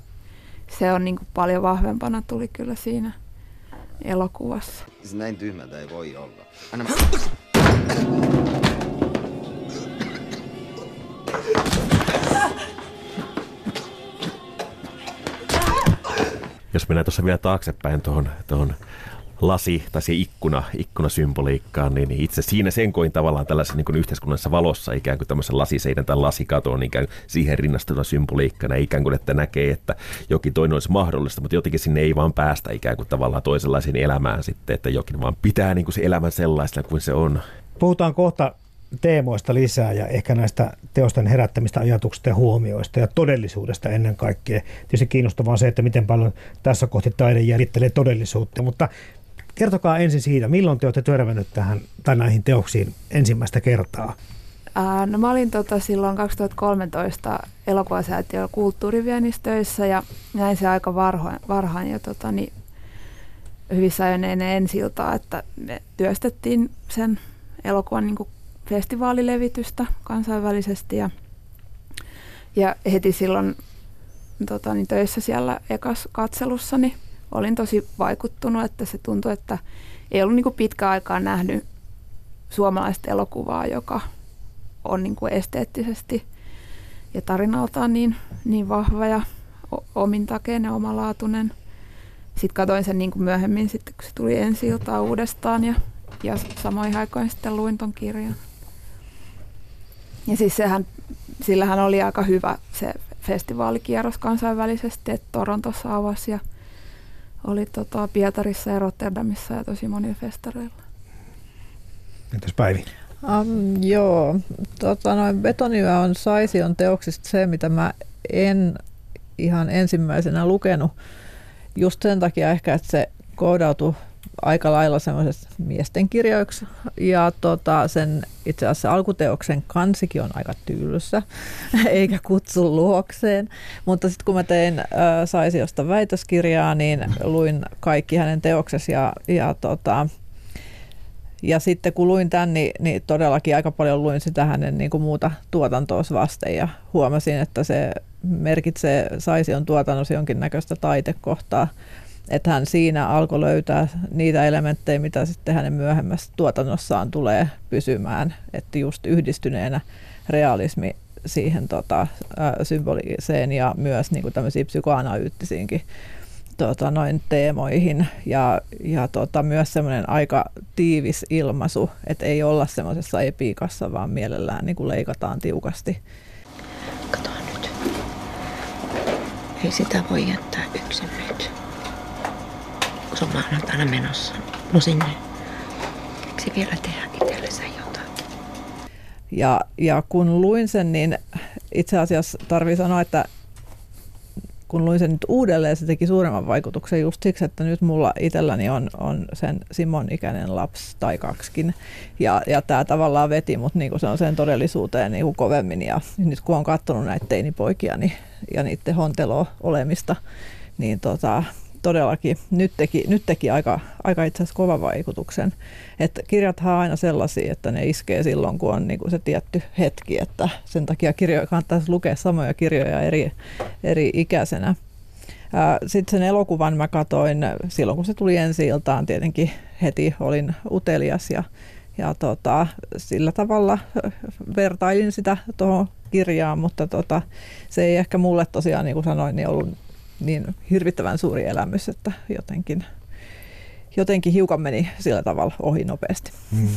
se on niin kuin paljon vahvempana tuli kyllä siinä elokuvassa. Se näin tyhmältä ei voi olla. Anna mä... Jos mennään tuossa vielä taaksepäin tuohon, tuohon lasi tai se ikkuna, ikkunasymboliikkaan, niin itse siinä sen koin tavallaan tällaisessa niin yhteiskunnallisessa valossa ikään kuin tämmöisen lasiseinän tai lasikaton ikään kuin siihen rinnastuna symboliikkana ikään kuin, että näkee, että jokin toinen olisi mahdollista, mutta jotenkin sinne ei vaan päästä ikään kuin tavallaan toisenlaiseen elämään sitten, että jokin vaan pitää niin kuin se elämän sellaisena kuin se on. Puhutaan kohta teemoista lisää ja ehkä näistä teosten herättämistä ajatuksista ja huomioista ja todellisuudesta ennen kaikkea. Tietysti kiinnostavaa on se, että miten paljon tässä kohti taide järittelee todellisuutta, mutta Kertokaa ensin siitä, milloin te olette törmännyt tähän tai näihin teoksiin ensimmäistä kertaa? Ää, no mä olin tota, silloin 2013 elokuvasäätiöllä kulttuuriviennistöissä ja näin se aika varhain, varhain ja tota, niin hyvissä ajoin ennen ensi että me työstettiin sen elokuvan niin festivaalilevitystä kansainvälisesti ja, ja heti silloin tota, niin töissä siellä ekas katselussa niin olin tosi vaikuttunut, että se tuntui, että ei ollut niin kuin pitkä aikaa nähnyt suomalaista elokuvaa, joka on niin kuin esteettisesti ja tarinaltaan niin, niin vahva ja omintakeinen, omalaatuinen. Sitten katsoin sen niin kuin myöhemmin, sitten, kun se tuli ensi uudestaan ja, ja samoin aikoin sitten luin ton kirjan. Ja siis sehän, sillähän oli aika hyvä se festivaalikierros kansainvälisesti, että Torontossa avasi ja oli tota Pietarissa ja Rotterdamissa ja tosi monilla festareilla. Entäs Päivi? Um, joo, tota, noin Betonyö on Saision teoksista se, mitä mä en ihan ensimmäisenä lukenut. Just sen takia ehkä, että se koodautui aika lailla semmoisessa miesten kirjoiksi. Ja tota, sen itse asiassa alkuteoksen kansikin on aika tylsä, [LAUGHS] eikä kutsu luokseen. Mutta sitten kun mä tein äh, Saisiosta väitöskirjaa, niin luin kaikki hänen teoksensa ja, ja tota, ja sitten kun luin tämän, niin, niin todellakin aika paljon luin sitä hänen niin kuin muuta tuotantoa vasten ja huomasin, että se merkitsee Saision tuotannossa jonkinnäköistä taitekohtaa. Että hän siinä alkoi löytää niitä elementtejä, mitä sitten hänen myöhemmässä tuotannossaan tulee pysymään. Että just yhdistyneenä realismi siihen tota, symboliseen ja myös niin tämmöisiin psykoanalyyttisiinkin tota, noin teemoihin ja, ja tota, myös semmoinen aika tiivis ilmaisu, että ei olla semmoisessa epiikassa, vaan mielellään niin kuin leikataan tiukasti. Kato nyt. Ei sitä voi jättää yksin nyt. Se on maanantaina menossa. No sinne. Miksi vielä tehdä itsellensä jotain? Ja, ja kun luin sen, niin itse asiassa tarvii sanoa, että kun luin sen nyt uudelleen, se teki suuremman vaikutuksen just siksi, että nyt mulla itselläni on, on sen Simon ikäinen lapsi tai kaksikin. Ja, ja tämä tavallaan veti mut niinku se on sen todellisuuteen niinku kovemmin. Ja nyt kun on katsonut näitä teinipoikia niin, ja niiden honteloa olemista, niin tota, todellakin nyt teki, nyt teki aika, aika itse asiassa kovan vaikutuksen. Että kirjathan on aina sellaisia, että ne iskee silloin, kun on niin kuin se tietty hetki, että sen takia kirjoja kannattaisi lukea samoja kirjoja eri, eri ikäisenä. Sitten sen elokuvan mä katoin silloin, kun se tuli ensi iltaan tietenkin heti olin utelias ja, ja tota, sillä tavalla vertailin sitä tuohon kirjaan, mutta tota, se ei ehkä mulle tosiaan, niin kuin sanoin, niin ollut niin hirvittävän suuri elämys, että jotenkin, jotenkin hiukan meni sillä tavalla ohi nopeasti. Mm.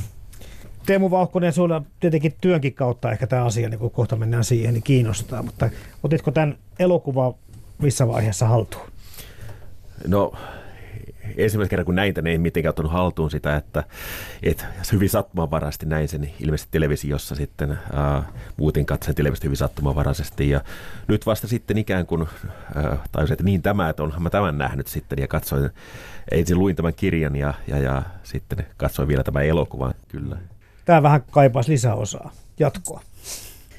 Teemu Vauhkonen, sinulla tietenkin työnkin kautta ehkä tämä asia, niin kun kohta mennään siihen, niin kiinnostaa, mutta otitko tämän elokuva missä vaiheessa haltuun? No ensimmäisen kerran kun näin tämän, ei mitenkään ottanut haltuun sitä, että, että hyvin sattumanvaraisesti näin sen ilmeisesti televisiossa sitten, ää, muutin katsoin televisiosta hyvin sattumanvaraisesti ja nyt vasta sitten ikään kuin ää, tajusin, että niin tämä, että onhan mä tämän nähnyt sitten ja katsoin, ensin luin tämän kirjan ja, ja, ja sitten katsoin vielä tämän elokuvan, kyllä. Tämä vähän kaipaisi lisäosaa, jatkoa.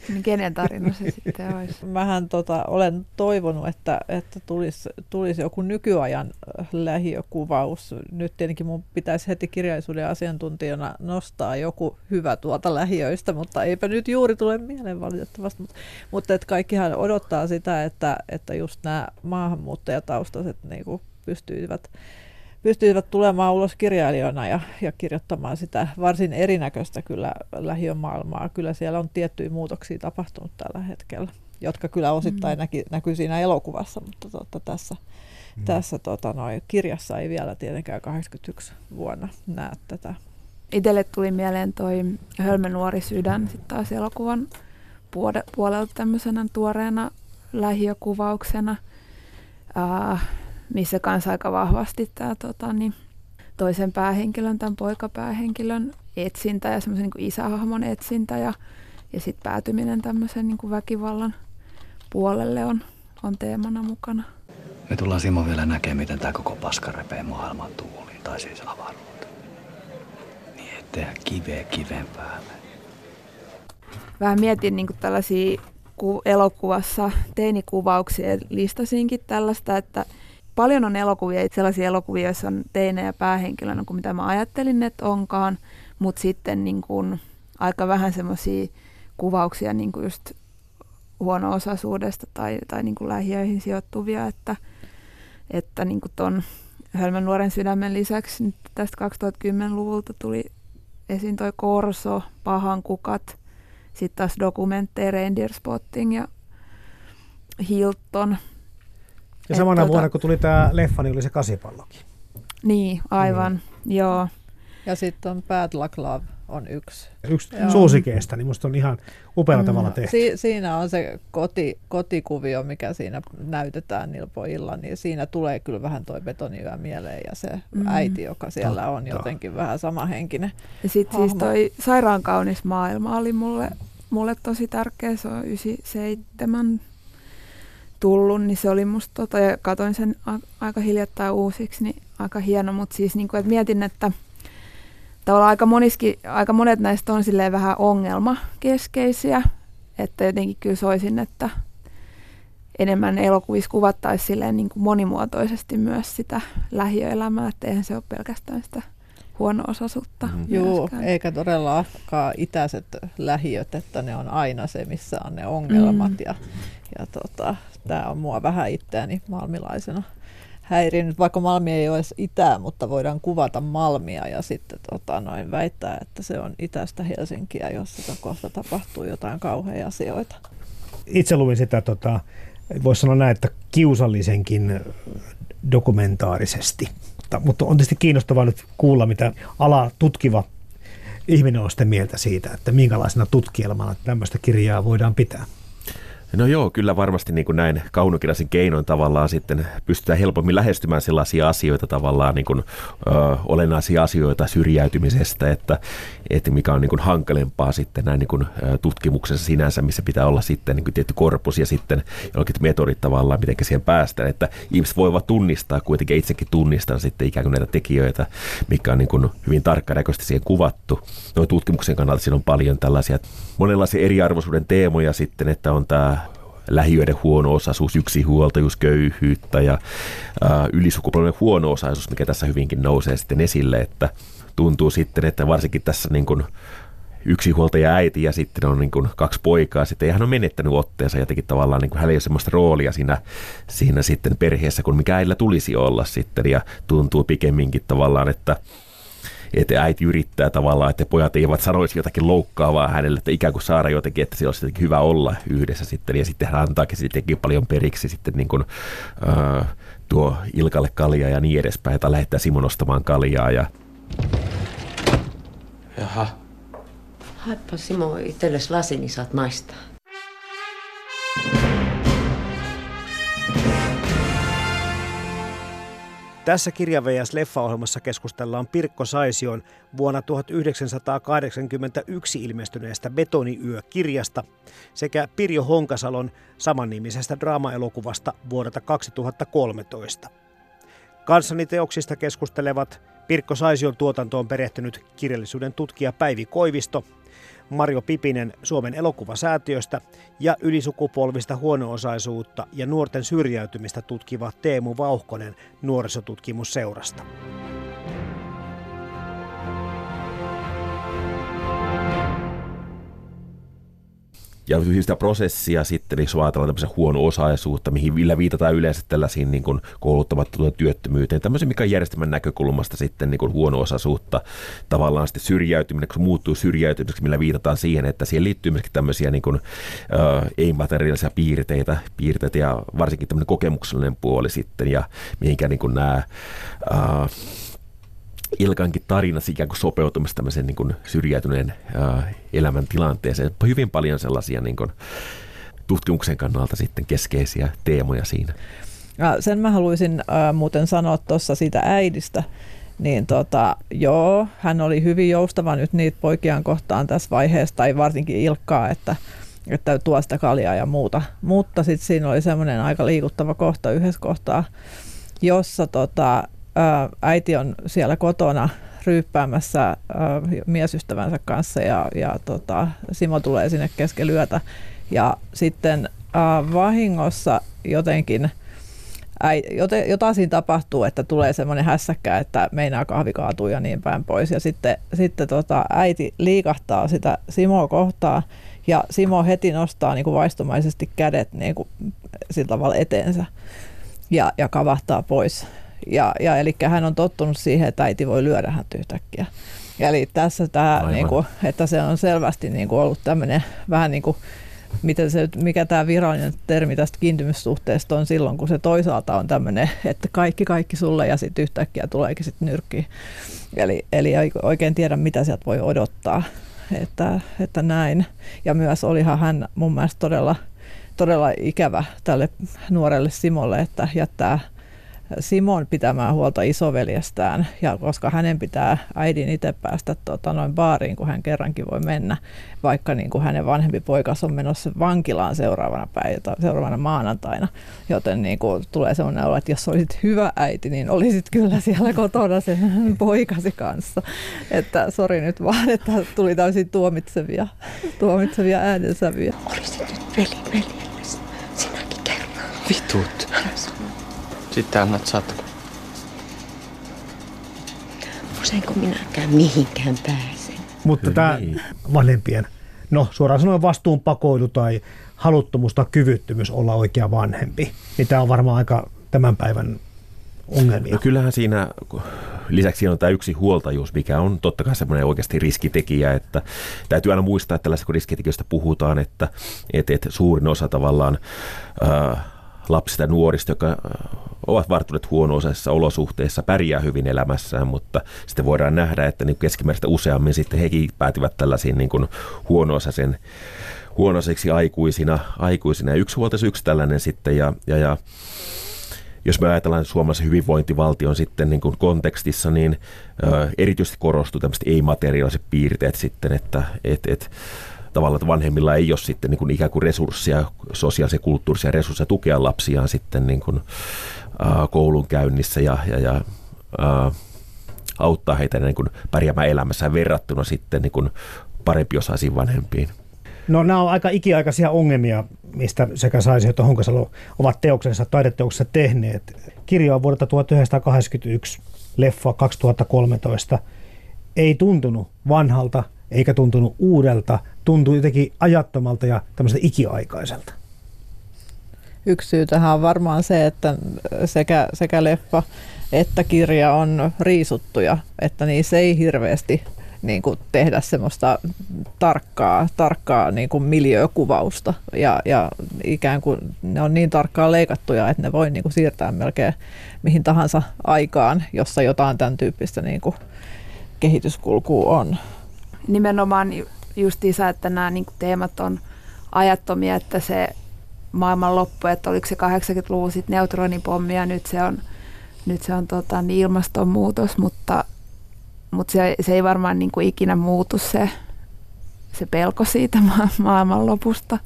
Niin kenen tarina se sitten olisi? [LAUGHS] Mähän tota, olen toivonut, että, että tulisi, tulisi joku nykyajan äh, lähiökuvaus. Nyt tietenkin mun pitäisi heti kirjallisuuden asiantuntijana nostaa joku hyvä tuolta lähiöistä, mutta eipä nyt juuri tule mieleen valitettavasti. Mutta, mutta että kaikkihan odottaa sitä, että, että just nämä maahanmuuttajataustaiset niin pystyisivät pystyivät tulemaan ulos kirjailijoina ja, ja kirjoittamaan sitä varsin erinäköistä kyllä lähiömaailmaa. Kyllä siellä on tiettyjä muutoksia tapahtunut tällä hetkellä, jotka kyllä osittain mm. näki, näkyy siinä elokuvassa, mutta totta, tässä, mm. tässä tota, noi, kirjassa ei vielä tietenkään 81 vuonna näe tätä. Itelle tuli mieleen toi Hölmön nuori sydän sitten taas elokuvan puolelta tämmöisenä tuoreena lähiökuvauksena. Uh, missä kanssa aika vahvasti tämä tota, niin, toisen päähenkilön, tämän poikapäähenkilön etsintä ja semmoisen niin isähahmon etsintä ja, ja sitten päätyminen tämmöisen niin kuin väkivallan puolelle on, on teemana mukana. Me tullaan Simo vielä näkemään, miten tämä koko paska repee maailman tuuliin, tai siis avaruuteen. Niin ettei kiveä kiven päälle. vähän mietin niin tällaisia ku- elokuvassa teinikuvauksia ja listasinkin tällaista, että paljon on elokuvia, sellaisia elokuvia, joissa on teinejä päähenkilönä kuin mitä mä ajattelin, että onkaan, mutta sitten niin kuin aika vähän semmoisia kuvauksia niin kuin just huono-osaisuudesta tai, tai niin kuin lähiöihin sijoittuvia, että, että niin kuin ton Hölmön nuoren sydämen lisäksi nyt tästä 2010-luvulta tuli esiin toi Korso, Pahan kukat, sitten taas dokumentteja Reindeer Spotting ja Hilton. Ja samana tuota, vuonna, kun tuli tämä leffa, niin oli se kasipallokin. Niin, aivan, mm. joo. Ja sitten on Bad Luck Love on yksi. Yksi Joo. suosikeista, niin musta on ihan upealla mm. tavalla tehty. Si- siinä on se koti, kotikuvio, mikä siinä näytetään niillä pojilla, niin siinä tulee kyllä vähän toi betoniyö mieleen ja se mm. äiti, joka siellä Totta. on jotenkin vähän samahenkinen Ja sitten siis toi Sairaan kaunis maailma oli mulle, mulle tosi tärkeä, se on 97 tullut, niin se oli musta, tota, ja katoin sen a- aika hiljattain uusiksi, niin aika hieno, mutta siis niin kuin, että mietin, että tavallaan aika, moniski, aika monet näistä on silleen vähän ongelmakeskeisiä, että jotenkin kyllä soisin, että enemmän elokuvissa kuvattaisiin silleen niin kuin monimuotoisesti myös sitä lähiöelämää, että eihän se ole pelkästään sitä huono-osaisuutta. Mm. Joo, eikä todellakaan itäiset lähiöt, että ne on aina se, missä on ne ongelmat. Mm. Ja, ja tota, tämä on mua vähän itseäni malmilaisena häirinyt, vaikka Malmi ei ole edes itää, mutta voidaan kuvata Malmia ja sitten tota, noin väittää, että se on itästä Helsinkiä, jossa kohta tapahtuu jotain kauheia asioita. Itse luin sitä, tota, voisi sanoa näin, että kiusallisenkin dokumentaarisesti. Mutta, on tietysti kiinnostavaa nyt kuulla, mitä ala tutkiva ihminen on sitten mieltä siitä, että minkälaisena tutkielmana tämmöistä kirjaa voidaan pitää. No joo, kyllä varmasti niin kuin näin kaunokirjaisen keinoin tavallaan sitten pystytään helpommin lähestymään sellaisia asioita tavallaan niin kuin, ö, olennaisia asioita syrjäytymisestä, että, että mikä on niin kuin hankalempaa sitten näin niin kuin, tutkimuksessa sinänsä, missä pitää olla sitten niin kuin tietty korpus ja sitten jollakin metodit tavallaan, miten siihen päästään, että ihmiset voivat tunnistaa, kuitenkin itsekin tunnistaa sitten ikään kuin näitä tekijöitä, mikä on niin kuin hyvin tarkkanäköisesti siihen kuvattu. No tutkimuksen kannalta siinä on paljon tällaisia monenlaisia eriarvoisuuden teemoja sitten, että on tämä lähiöiden huono-osaisuus, yksinhuoltajuus, köyhyyttä ja ää, ylisukupolven huono-osaisuus, mikä tässä hyvinkin nousee sitten esille, että tuntuu sitten, että varsinkin tässä niin kuin yksinhuoltaja äiti ja sitten on niin kuin kaksi poikaa sitten, hän on menettänyt otteensa jotenkin tavallaan, niin kuin hänellä ei ole sellaista roolia siinä, siinä sitten perheessä, kuin mikä äidillä tulisi olla sitten, ja tuntuu pikemminkin tavallaan, että että äiti yrittää tavallaan, että pojat eivät sanoisi jotakin loukkaavaa hänelle, että ikään kuin saada jotenkin, että se olisi jotenkin hyvä olla yhdessä sitten, ja sitten hän antaakin sittenkin paljon periksi sitten niin kuin, äh, tuo Ilkalle kaljaa ja niin edespäin, tai lähettää Simon ostamaan kaljaa. Ja... Jaha. Haippa Simo itsellesi lasi, niin saat maistaa. Tässä Kirja vs. Leffa-ohjelmassa keskustellaan Pirkko Saision vuonna 1981 ilmestyneestä Betoniyö-kirjasta sekä Pirjo Honkasalon samannimisestä draamaelokuvasta vuodelta 2013. Kanssani teoksista keskustelevat Pirkko Saision tuotantoon perehtynyt kirjallisuuden tutkija Päivi Koivisto – Mario Pipinen Suomen elokuvasäätiöstä ja ylisukupolvista huono-osaisuutta ja nuorten syrjäytymistä tutkiva Teemu Vauhkonen nuorisotutkimusseurasta. Ja sitä prosessia sitten, niin jos ajatellaan tämmöisen huono-osaisuutta, mihin vielä viitataan yleensä tällaisiin niin kuin kouluttamattomuuteen työttömyyteen, tämmöisen mikä on järjestelmän näkökulmasta sitten niin kuin huono-osaisuutta, tavallaan sitten syrjäytyminen, kun se muuttuu syrjäytymiseksi, millä viitataan siihen, että siihen liittyy myöskin tämmöisiä niin kuin, äh, ei-materiaalisia piirteitä, piirteitä ja varsinkin tämmöinen kokemuksellinen puoli sitten ja mihinkä niin kuin nämä äh, Ilkankin tarina ikään kuin sopeutumista tämmöiseen niin kuin syrjäytyneen ää, elämän tilanteeseen. Hyvin paljon sellaisia niin kuin, tutkimuksen kannalta sitten keskeisiä teemoja siinä. Ja sen mä haluaisin äh, muuten sanoa tuossa siitä äidistä, niin tota, joo, hän oli hyvin joustava nyt niitä poikiaan kohtaan tässä vaiheessa, tai varsinkin Ilkkaa, että, että tuo sitä kaljaa ja muuta. Mutta sitten siinä oli semmoinen aika liikuttava kohta yhdessä kohtaa, jossa tota, äiti on siellä kotona ryyppäämässä miesystävänsä kanssa ja, ja tota, Simo tulee sinne keskellä yötä. Ja sitten vahingossa jotenkin jotain siinä tapahtuu, että tulee semmoinen hässäkkä, että meinaa kahvi kaatuu ja niin päin pois. Ja sitten, sitten tota, äiti liikahtaa sitä Simoa kohtaa ja Simo heti nostaa niin kuin vaistomaisesti kädet niin kuin, sillä tavalla eteensä ja, ja kavahtaa pois. Ja, ja eli hän on tottunut siihen, että äiti voi lyödä hän yhtäkkiä. Eli tässä tämä, niin kuin, että se on selvästi niin kuin ollut tämmöinen vähän niin kuin miten se, mikä tämä virallinen termi tästä kiintymyssuhteesta on silloin, kun se toisaalta on tämmöinen, että kaikki kaikki sulle ja sitten yhtäkkiä tuleekin sitten nyrkki. Eli, eli ei oikein tiedä, mitä sieltä voi odottaa. Että, että näin. Ja myös olihan hän mun mielestä todella, todella ikävä tälle nuorelle Simolle, että jättää Simon pitämään huolta isoveljestään, ja koska hänen pitää äidin itse päästä tota, noin baariin, kun hän kerrankin voi mennä, vaikka niin kuin hänen vanhempi poikas on menossa vankilaan seuraavana, päivänä, seuraavana maanantaina. Joten niin kuin tulee sellainen olo, että jos olisit hyvä äiti, niin olisit kyllä siellä kotona sen [LAUGHS] poikasi kanssa. Että sori nyt vaan, että tuli täysin tuomitsevia, tuomitsevia äänensävyjä. Olisit nyt veli, veli, sinäkin kerran. Vitut. Sitten annat satko. Useinko minäkään mihinkään pääsen? Mutta tämä niin. vanhempien, no suoraan sanoen vastuunpakoilu tai haluttomuus tai kyvyttömyys olla oikea vanhempi, niin tämä on varmaan aika tämän päivän ongelmia. No kyllähän siinä, lisäksi siinä on tämä yksi huoltajuus, mikä on totta kai semmoinen oikeasti riskitekijä, että täytyy aina muistaa, että tällaisista kun riskitekijöistä puhutaan, että, että, että suurin osa tavallaan ää, lapsista ja nuorista, jotka ovat varttuneet huono-osaisissa olosuhteissa, pärjää hyvin elämässään, mutta sitten voidaan nähdä, että niin keskimääräistä useammin sitten hekin päätyvät tällaisiin niin kuin huono-osaisen huonoiseksi aikuisina, aikuisina. Yksi huoltaisi yksi tällainen sitten, ja, ja, ja jos me ajatellaan suomalaisen hyvinvointivaltion sitten niin kuin kontekstissa, niin ö, erityisesti korostuu tämmöiset ei-materiaaliset piirteet sitten, että et, et, tavallaan että vanhemmilla ei ole sitten niin kuin ikään kuin resursseja, sosiaalisia kulttuurisia resursseja tukea lapsiaan sitten niin kuin, äh, koulun käynnissä ja, ja, ja äh, auttaa heitä niin kuin pärjäämään elämässään verrattuna sitten niin kuin parempiosaisiin vanhempiin. No nämä on aika ikiaikaisia ongelmia, mistä sekä Saisi että Honkasalo ovat teoksensa, taideteoksessa tehneet. Kirja on vuodelta 1981, leffa 2013. Ei tuntunut vanhalta, eikä tuntunut uudelta, tuntui jotenkin ajattomalta ja tämmöiseltä ikiaikaiselta. Yksi syy tähän on varmaan se, että sekä, sekä leffa että kirja on riisuttuja, että niissä ei hirveästi niin kuin tehdä semmoista tarkkaa, tarkkaa niin kuin miljöökuvausta ja, ja ikään kuin ne on niin tarkkaan leikattuja, että ne voi niin kuin siirtää melkein mihin tahansa aikaan, jossa jotain tämän tyyppistä niin kuin kehityskulkua on. Nimenomaan justiinsa, että nämä niin teemat on ajattomia, että se maailman loppu, että oliko se 80-luvun sitten neutronipommi ja nyt se on, nyt se on tota, niin ilmastonmuutos, mutta mutta se, se ei varmaan niin kuin ikinä muutu se, se pelko siitä [LAUGHS] ma- maailmanlopusta.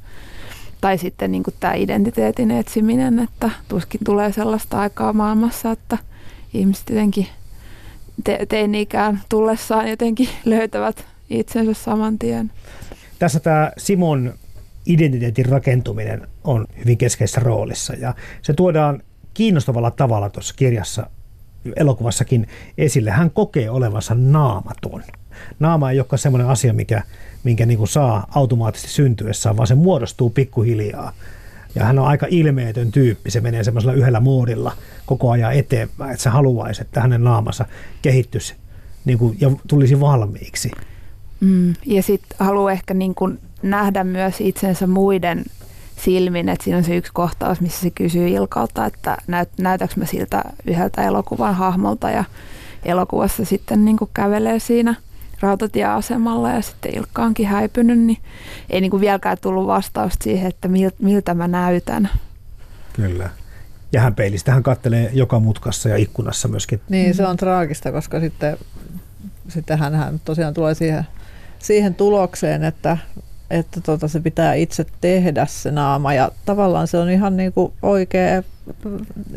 Tai sitten niin kuin tämä identiteetin etsiminen, että tuskin tulee sellaista aikaa maailmassa, että ihmiset jotenkin te- teini-ikään tullessaan jotenkin [LAUGHS] löytävät itsensä saman tien. Tässä tämä Simon identiteetin rakentuminen on hyvin keskeisessä roolissa ja se tuodaan kiinnostavalla tavalla tuossa kirjassa elokuvassakin esille. Hän kokee olevansa naamaton. Naama ei olekaan semmoinen asia, mikä, minkä niin saa automaattisesti syntyessään, vaan se muodostuu pikkuhiljaa. Ja hän on aika ilmeetön tyyppi. Se menee semmoisella yhdellä muodilla koko ajan eteenpäin, että se haluaisi, että hänen naamansa kehittyisi niin kuin, ja tulisi valmiiksi. Mm, ja sitten haluaa ehkä niin kuin nähdä myös itsensä muiden silmin, että siinä on se yksi kohtaus, missä se kysyy Ilkalta, että näyt, näytäks mä siltä yhdeltä elokuvan hahmolta ja elokuvassa sitten niin kuin kävelee siinä rautatieasemalla ja sitten Ilkka onkin häipynyt, niin ei niin kuin vieläkään tullut vastausta siihen, että miltä mä näytän. Kyllä. Ja hän peilistä hän kattelee joka mutkassa ja ikkunassa myöskin. Niin, se on traagista, koska sitten, sitten hän, hän tosiaan tulee siihen, siihen tulokseen, että että tota, se pitää itse tehdä se naama ja tavallaan se on ihan niin oikea,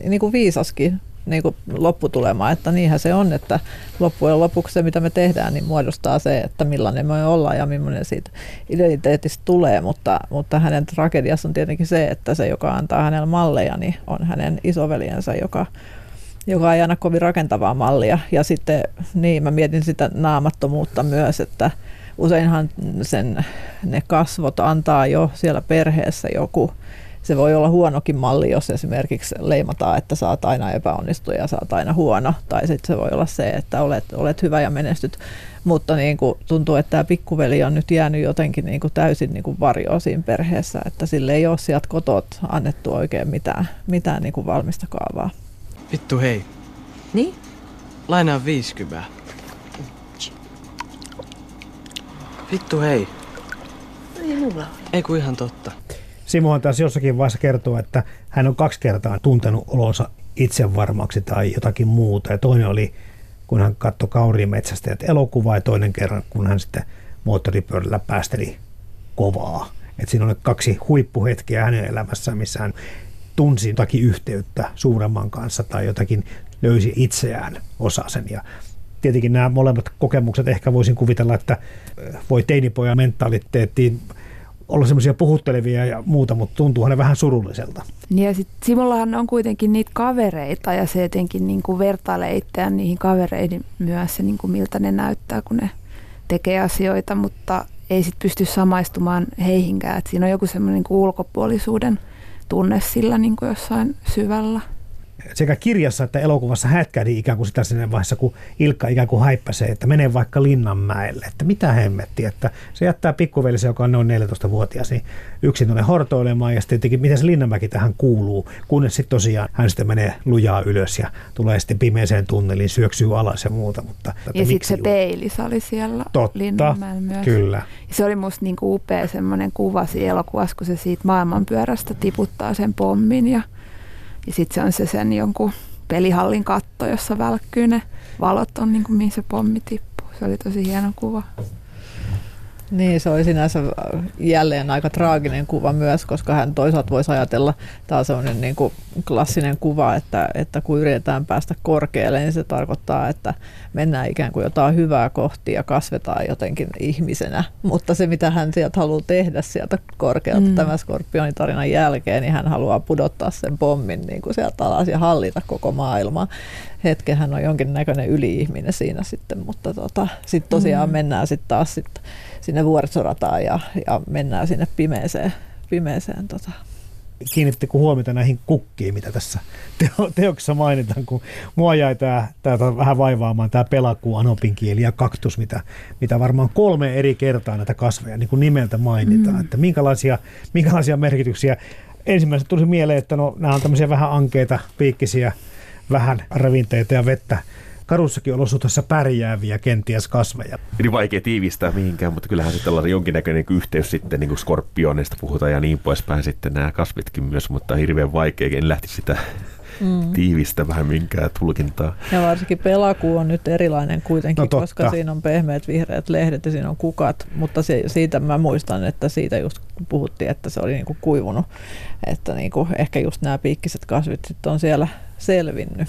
niin viisaskin niin lopputulema, että niinhän se on, että loppujen lopuksi se, mitä me tehdään, niin muodostaa se, että millainen me ollaan ja millainen siitä identiteetistä tulee, mutta, mutta hänen tragediassa on tietenkin se, että se, joka antaa hänelle malleja, niin on hänen isoveljensä, joka, joka ei aina kovin rakentavaa mallia. Ja sitten niin, mä mietin sitä naamattomuutta myös, että useinhan sen, ne kasvot antaa jo siellä perheessä joku, se voi olla huonokin malli, jos esimerkiksi leimataan, että saat aina epäonnistua ja saat aina huono, tai sitten se voi olla se, että olet, olet hyvä ja menestyt. Mutta niin kuin tuntuu, että tämä pikkuveli on nyt jäänyt jotenkin niin kuin täysin niin kuin varjoon siinä perheessä, että sille ei ole sieltä kotot annettu oikein mitään, mitään niin kuin valmista kaavaa. Vittu hei. Niin? Laina on 50. Vittu hei. Ei mulla ole. Ei kun ihan totta. Simohan taas jossakin vaiheessa kertoo, että hän on kaksi kertaa tuntenut olonsa itsevarmaksi tai jotakin muuta. Ja toinen oli, kun hän katsoi Kauriin metsästäjät elokuvaa ja toinen kerran, kun hän sitten moottoripyörällä päästeli kovaa. Et siinä oli kaksi huippuhetkeä hänen elämässään, missä hän tunsi jotakin yhteyttä suuremman kanssa tai jotakin löysi itseään osasen. Ja tietenkin nämä molemmat kokemukset ehkä voisin kuvitella, että voi teinipojan mentaliteettiin olla semmoisia puhuttelevia ja muuta, mutta tuntuu hänen vähän surulliselta. Ja sitten Simollahan on kuitenkin niitä kavereita ja se jotenkin niin kuin vertailee itseään niihin kavereiden myös, niin kuin miltä ne näyttää, kun ne tekee asioita, mutta ei sitten pysty samaistumaan heihinkään. Et siinä on joku semmoinen niin ulkopuolisuuden tunne sillä niin kuin jossain syvällä sekä kirjassa että elokuvassa hätkähdi ikään kuin sitä siinä vaiheessa, kun Ilkka ikään kuin häippäsee, että menee vaikka Linnanmäelle, että mitä hemmetti, että se jättää pikkuvelisen, joka on noin 14-vuotias, niin yksin tuonne hortoilemaan ja sitten tietenkin, miten se Linnanmäki tähän kuuluu, kunnes sitten tosiaan hän sitten menee lujaa ylös ja tulee sitten pimeeseen tunneliin, syöksyy alas ja muuta. Mutta, ja sitten se peilis oli siellä Totta, Linnanmäellä myös. kyllä. Ja se oli musta niinku upea semmoinen kuva siinä elokuvassa, kun se siitä maailmanpyörästä tiputtaa sen pommin ja ja sitten se on se sen jonkun pelihallin katto, jossa välkkyy ne valot on, niin kuin mihin se pommi tippuu. Se oli tosi hieno kuva. Niin, se oli sinänsä jälleen aika traaginen kuva myös, koska hän toisaalta voisi ajatella, tämä on sellainen niin kuin klassinen kuva, että, että kun yritetään päästä korkealle, niin se tarkoittaa, että mennään ikään kuin jotain hyvää kohti ja kasvetaan jotenkin ihmisenä. Mutta se, mitä hän sieltä haluaa tehdä sieltä korkealta mm. tämän skorpionin tarinan jälkeen, niin hän haluaa pudottaa sen pommin niin kuin sieltä alas ja hallita koko maailmaa. Hetken hän on jonkinnäköinen yli-ihminen siinä sitten, mutta tota, sitten tosiaan mm. mennään sitten taas sitten sinne vuorisorataan ja, ja mennään sinne pimeeseen, pimeeseen tota. Kiinnittekö huomiota näihin kukkiin, mitä tässä teo, teoksessa mainitaan, kun mua jäi tämä, tämä vähän vaivaamaan, tämä pelakuu, anopinkieli ja kaktus, mitä, mitä varmaan kolme eri kertaa näitä kasveja niin kuin nimeltä mainitaan, mm. että minkälaisia, minkälaisia merkityksiä. Ensimmäisenä tuli mieleen, että no, nämä on tämmöisiä vähän ankeita, piikkisiä, vähän ravinteita ja vettä karussakin olosuhteissa pärjääviä kenties kasveja. Niin vaikea tiivistää mihinkään, mutta kyllähän se tällainen jonkinnäköinen yhteys sitten niin kuin skorpioneista puhutaan ja niin poispäin sitten nämä kasvitkin myös, mutta hirveän vaikea, en lähti sitä mm. vähän minkään tulkintaa. Ja varsinkin pelakuu on nyt erilainen kuitenkin, no koska siinä on pehmeät vihreät lehdet ja siinä on kukat, mutta se, siitä mä muistan, että siitä just puhuttiin, että se oli niinku kuivunut, että niinku ehkä just nämä piikkiset kasvit sitten on siellä selvinnyt.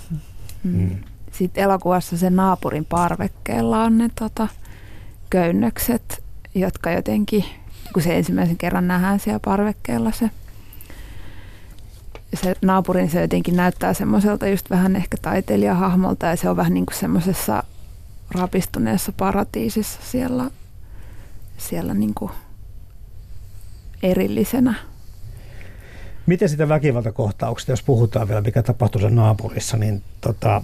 Mm sitten elokuvassa sen naapurin parvekkeella on ne tota, köynnökset, jotka jotenkin, kun se ensimmäisen kerran nähdään siellä parvekkeella se, se naapurin se jotenkin näyttää semmoiselta just vähän ehkä taiteilijahahmolta ja se on vähän niin kuin semmoisessa rapistuneessa paratiisissa siellä, siellä niin kuin erillisenä. Miten sitä väkivaltakohtauksesta, jos puhutaan vielä, mikä tapahtui sen naapurissa, niin tota,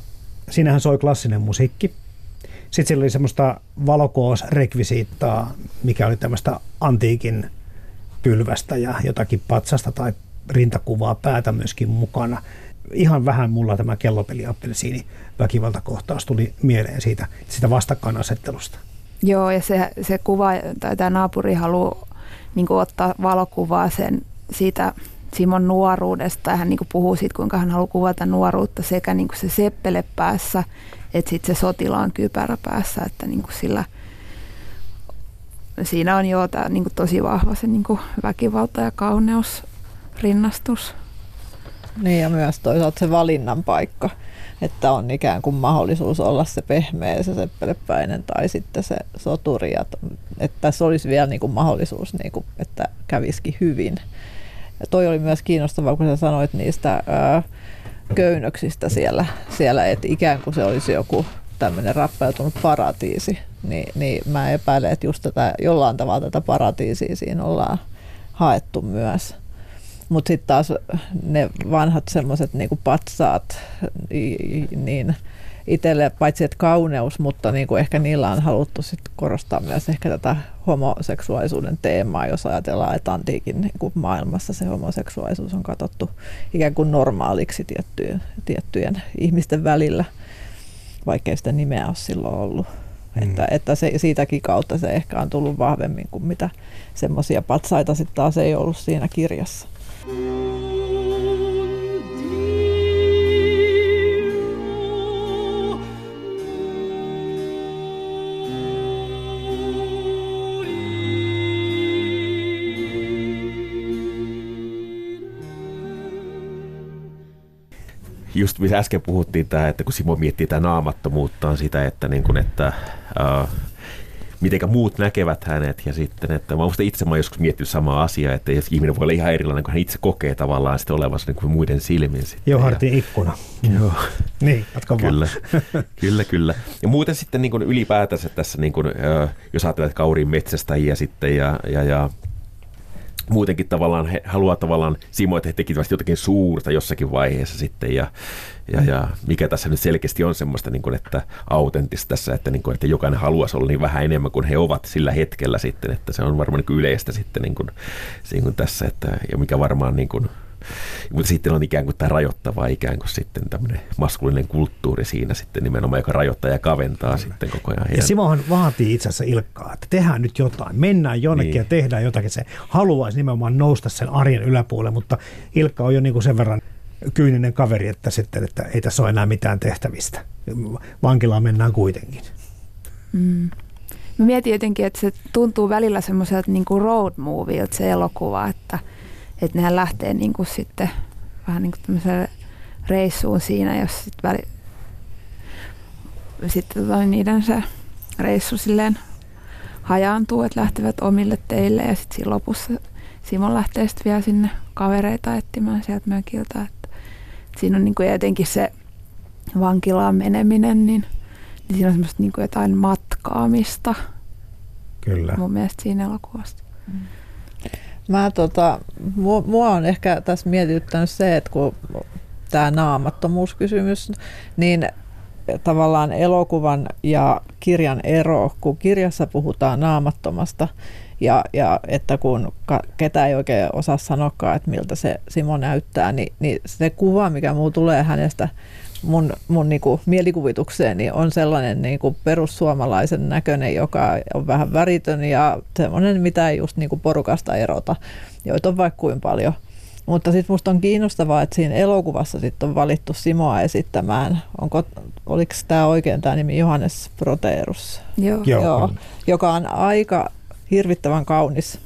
siinähän soi klassinen musiikki. Sitten sillä oli semmoista valokoosrekvisiittaa, mikä oli tämmöistä antiikin pylvästä ja jotakin patsasta tai rintakuvaa päätä myöskin mukana. Ihan vähän mulla tämä kellopeliappelsiini väkivaltakohtaus tuli mieleen siitä, siitä vastakkainasettelusta. Joo, ja se, se kuva, tai tämä naapuri haluaa niin ottaa valokuvaa sen siitä Simon nuoruudesta ja hän niin puhuu siitä, kuinka hän haluaa kuvata nuoruutta sekä niin se seppele päässä että sitten se sotilaan kypärä päässä, että niin sillä siinä on jo tämä niin tosi vahva se niin väkivalta ja kauneus rinnastus. Niin ja myös toisaalta se valinnan paikka, että on ikään kuin mahdollisuus olla se pehmeä, se seppelepäinen tai sitten se soturi. Että tässä olisi vielä niin kuin mahdollisuus, niin kuin, että kävisikin hyvin. Ja toi oli myös kiinnostavaa, kun sä sanoit niistä ää, köynnöksistä siellä, siellä, että ikään kuin se olisi joku tämmöinen rappeutunut paratiisi, niin, niin mä epäilen, että just tätä, jollain tavalla tätä paratiisia siinä ollaan haettu myös. Mutta sitten taas ne vanhat semmoiset niinku patsaat, niin itselle paitsi että kauneus, mutta niinku ehkä niillä on haluttu sit korostaa myös ehkä tätä homoseksuaalisuuden teemaa, jos ajatellaan, että antiikin niinku maailmassa se homoseksuaalisuus on katsottu ikään kuin normaaliksi tiettyjen, tiettyjen ihmisten välillä, vaikkei sitä nimeä ole silloin ollut. Mm. Että, että se, siitäkin kautta se ehkä on tullut vahvemmin kuin mitä semmoisia patsaita sitten taas ei ollut siinä kirjassa. Just missä äsken puhuttiin tämä, että kun Simo miettii tämä naamattomuuttaan sitä, että, niin kuin, että uh, miten muut näkevät hänet ja sitten, että mä itse mä joskus miettinyt samaa asiaa, että jos ihminen voi olla ihan erilainen, kun hän itse kokee tavallaan sitten olevansa niin kuin muiden silmin. Sitten. Joo, hartin ikkuna. Joo. [LAUGHS] Niin, jatka kyllä, [LAUGHS] kyllä, kyllä. Ja muuten sitten niin kuin ylipäätänsä tässä, niin kuin, jos ajattelet kauriin metsästäjiä sitten ja, ja, ja muutenkin tavallaan he haluaa tavallaan Simo, että he tekivät jotakin suurta jossakin vaiheessa sitten ja, ja, ja mikä tässä nyt selkeästi on semmoista, niin kuin, että autenttista tässä, että, niin kuin, että jokainen haluaisi olla niin vähän enemmän kuin he ovat sillä hetkellä sitten, että se on varmaan niin yleistä sitten niin kuin, niin kuin tässä, että, ja mikä varmaan niin kuin, mutta sitten on ikään kuin tämä rajoittava ikään kuin sitten tämmöinen maskulinen kulttuuri siinä sitten nimenomaan, joka rajoittaa ja kaventaa Kyllä. sitten koko ajan. Heidän... Ja Simohan vaatii itse asiassa Ilkkaa, että tehdään nyt jotain, mennään jonnekin niin. ja tehdään jotakin. Se haluaisi nimenomaan nousta sen arjen yläpuolelle, mutta Ilkka on jo niin kuin sen verran kyyninen kaveri, että, sitten, että ei tässä ole enää mitään tehtävistä. Vankilaan mennään kuitenkin. Mm. Mä mietin jotenkin, että se tuntuu välillä semmoiselta niin kuin road movieilta se elokuva, että – että nehän lähtee niin kuin sitten vähän niin kuin reissuun siinä, jos sitten väli, sitten tota, niiden se reissu silleen hajaantuu, että lähtevät omille teille ja sitten siinä lopussa Simon lähtee sitten vielä sinne kavereita etsimään sieltä mökiltä. Että siinä on niin kuin jotenkin se vankilaan meneminen, niin, niin siinä on semmoista niin kuin jotain matkaamista. Kyllä. Mun mielestä siinä elokuvassa. Mm. Mä tota, mua, mua on ehkä tässä mietityttänyt se, että kun tämä naamattomuuskysymys, niin tavallaan elokuvan ja kirjan ero, kun kirjassa puhutaan naamattomasta ja, ja että kun ketä ei oikein osaa sanoakaan, että miltä se Simo näyttää, niin, niin se kuva, mikä muu tulee hänestä mun, mun niinku mielikuvitukseeni on sellainen niinku perussuomalaisen näköinen, joka on vähän väritön ja semmoinen, mitä ei just niinku porukasta erota, joita on vaikka kuin paljon. Mutta sitten musta on kiinnostavaa, että siinä elokuvassa sit on valittu Simoa esittämään, onko, oliko tämä oikein tämä nimi Johannes Proteerus? Joo. Joo. Joo. Joka on aika hirvittävän kaunis,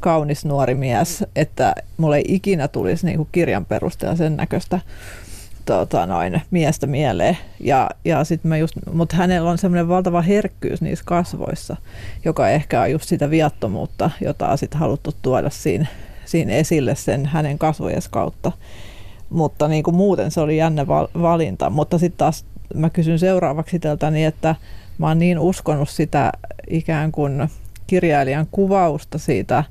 kaunis nuori mies, että mulle ei ikinä tulisi niinku kirjan perusteella sen näköistä tota, noin, miestä mieleen. Ja, ja sit mä just, mutta hänellä on semmoinen valtava herkkyys niissä kasvoissa, joka ehkä on just sitä viattomuutta, jota on sitten haluttu tuoda siinä, siinä esille sen hänen kasvojensa kautta. Mutta niin kuin muuten se oli jännä valinta. Mutta sitten taas mä kysyn seuraavaksi tältä niin, että mä oon niin uskonut sitä ikään kuin kirjailijan kuvausta siitä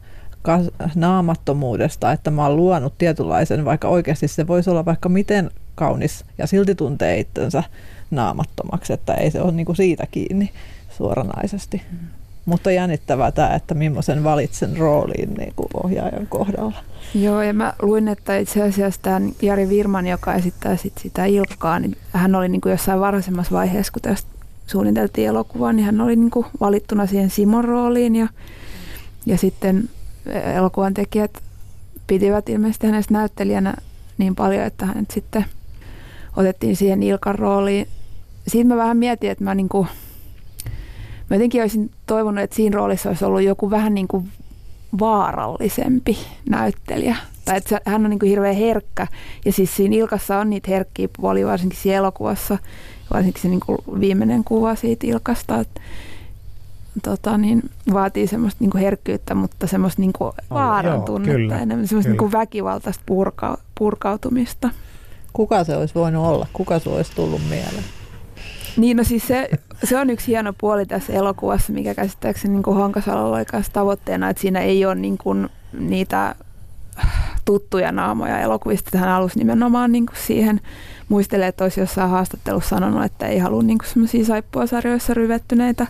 naamattomuudesta, että mä oon luonut tietynlaisen, vaikka oikeasti se voisi olla vaikka miten kaunis ja silti tuntee itsensä naamattomaksi, että ei se ole niin kuin siitä kiinni suoranaisesti. Mm. Mutta jännittävää tämä, että millaisen valitsen rooliin niin kuin ohjaajan kohdalla. Joo, ja mä luin, että itse asiassa tämä Jari Virman, joka esittää sit sitä Ilkkaa, niin hän oli niin kuin jossain varhaisemmassa vaiheessa, kun tästä suunniteltiin elokuvaa, niin hän oli niin kuin valittuna siihen Simon rooliin ja, ja sitten elokuvan tekijät pitivät ilmeisesti hänestä näyttelijänä niin paljon, että hän sitten otettiin siihen Ilkan rooliin. Siitä mä vähän mietin, että mä, niinku, mä jotenkin olisin toivonut, että siinä roolissa olisi ollut joku vähän niin kuin vaarallisempi näyttelijä. mutta että hän on niin kuin hirveän herkkä. Ja siis siinä Ilkassa on niitä herkkiä puolia, varsinkin siinä elokuvassa, varsinkin se niin kuin viimeinen kuva siitä Ilkasta, että tota, niin, vaatii semmoista niin kuin herkkyyttä, mutta semmoista niin kuin vaaran tunnetta enemmän, semmoista niin kuin väkivaltaista purka, purkautumista. Kuka se olisi voinut olla? Kuka se olisi tullut mieleen? Niin, no siis se, se on yksi hieno puoli tässä elokuvassa, mikä käsittääkseni niin Honkasalolla oli kanssa tavoitteena, että siinä ei ole niin kuin niitä tuttuja naamoja elokuvista. Hän halusi nimenomaan niin kuin siihen muistelee, että olisi jossain haastattelussa sanonut, että ei halua niin semmoisia saippuasarjoissa ryvettyneitä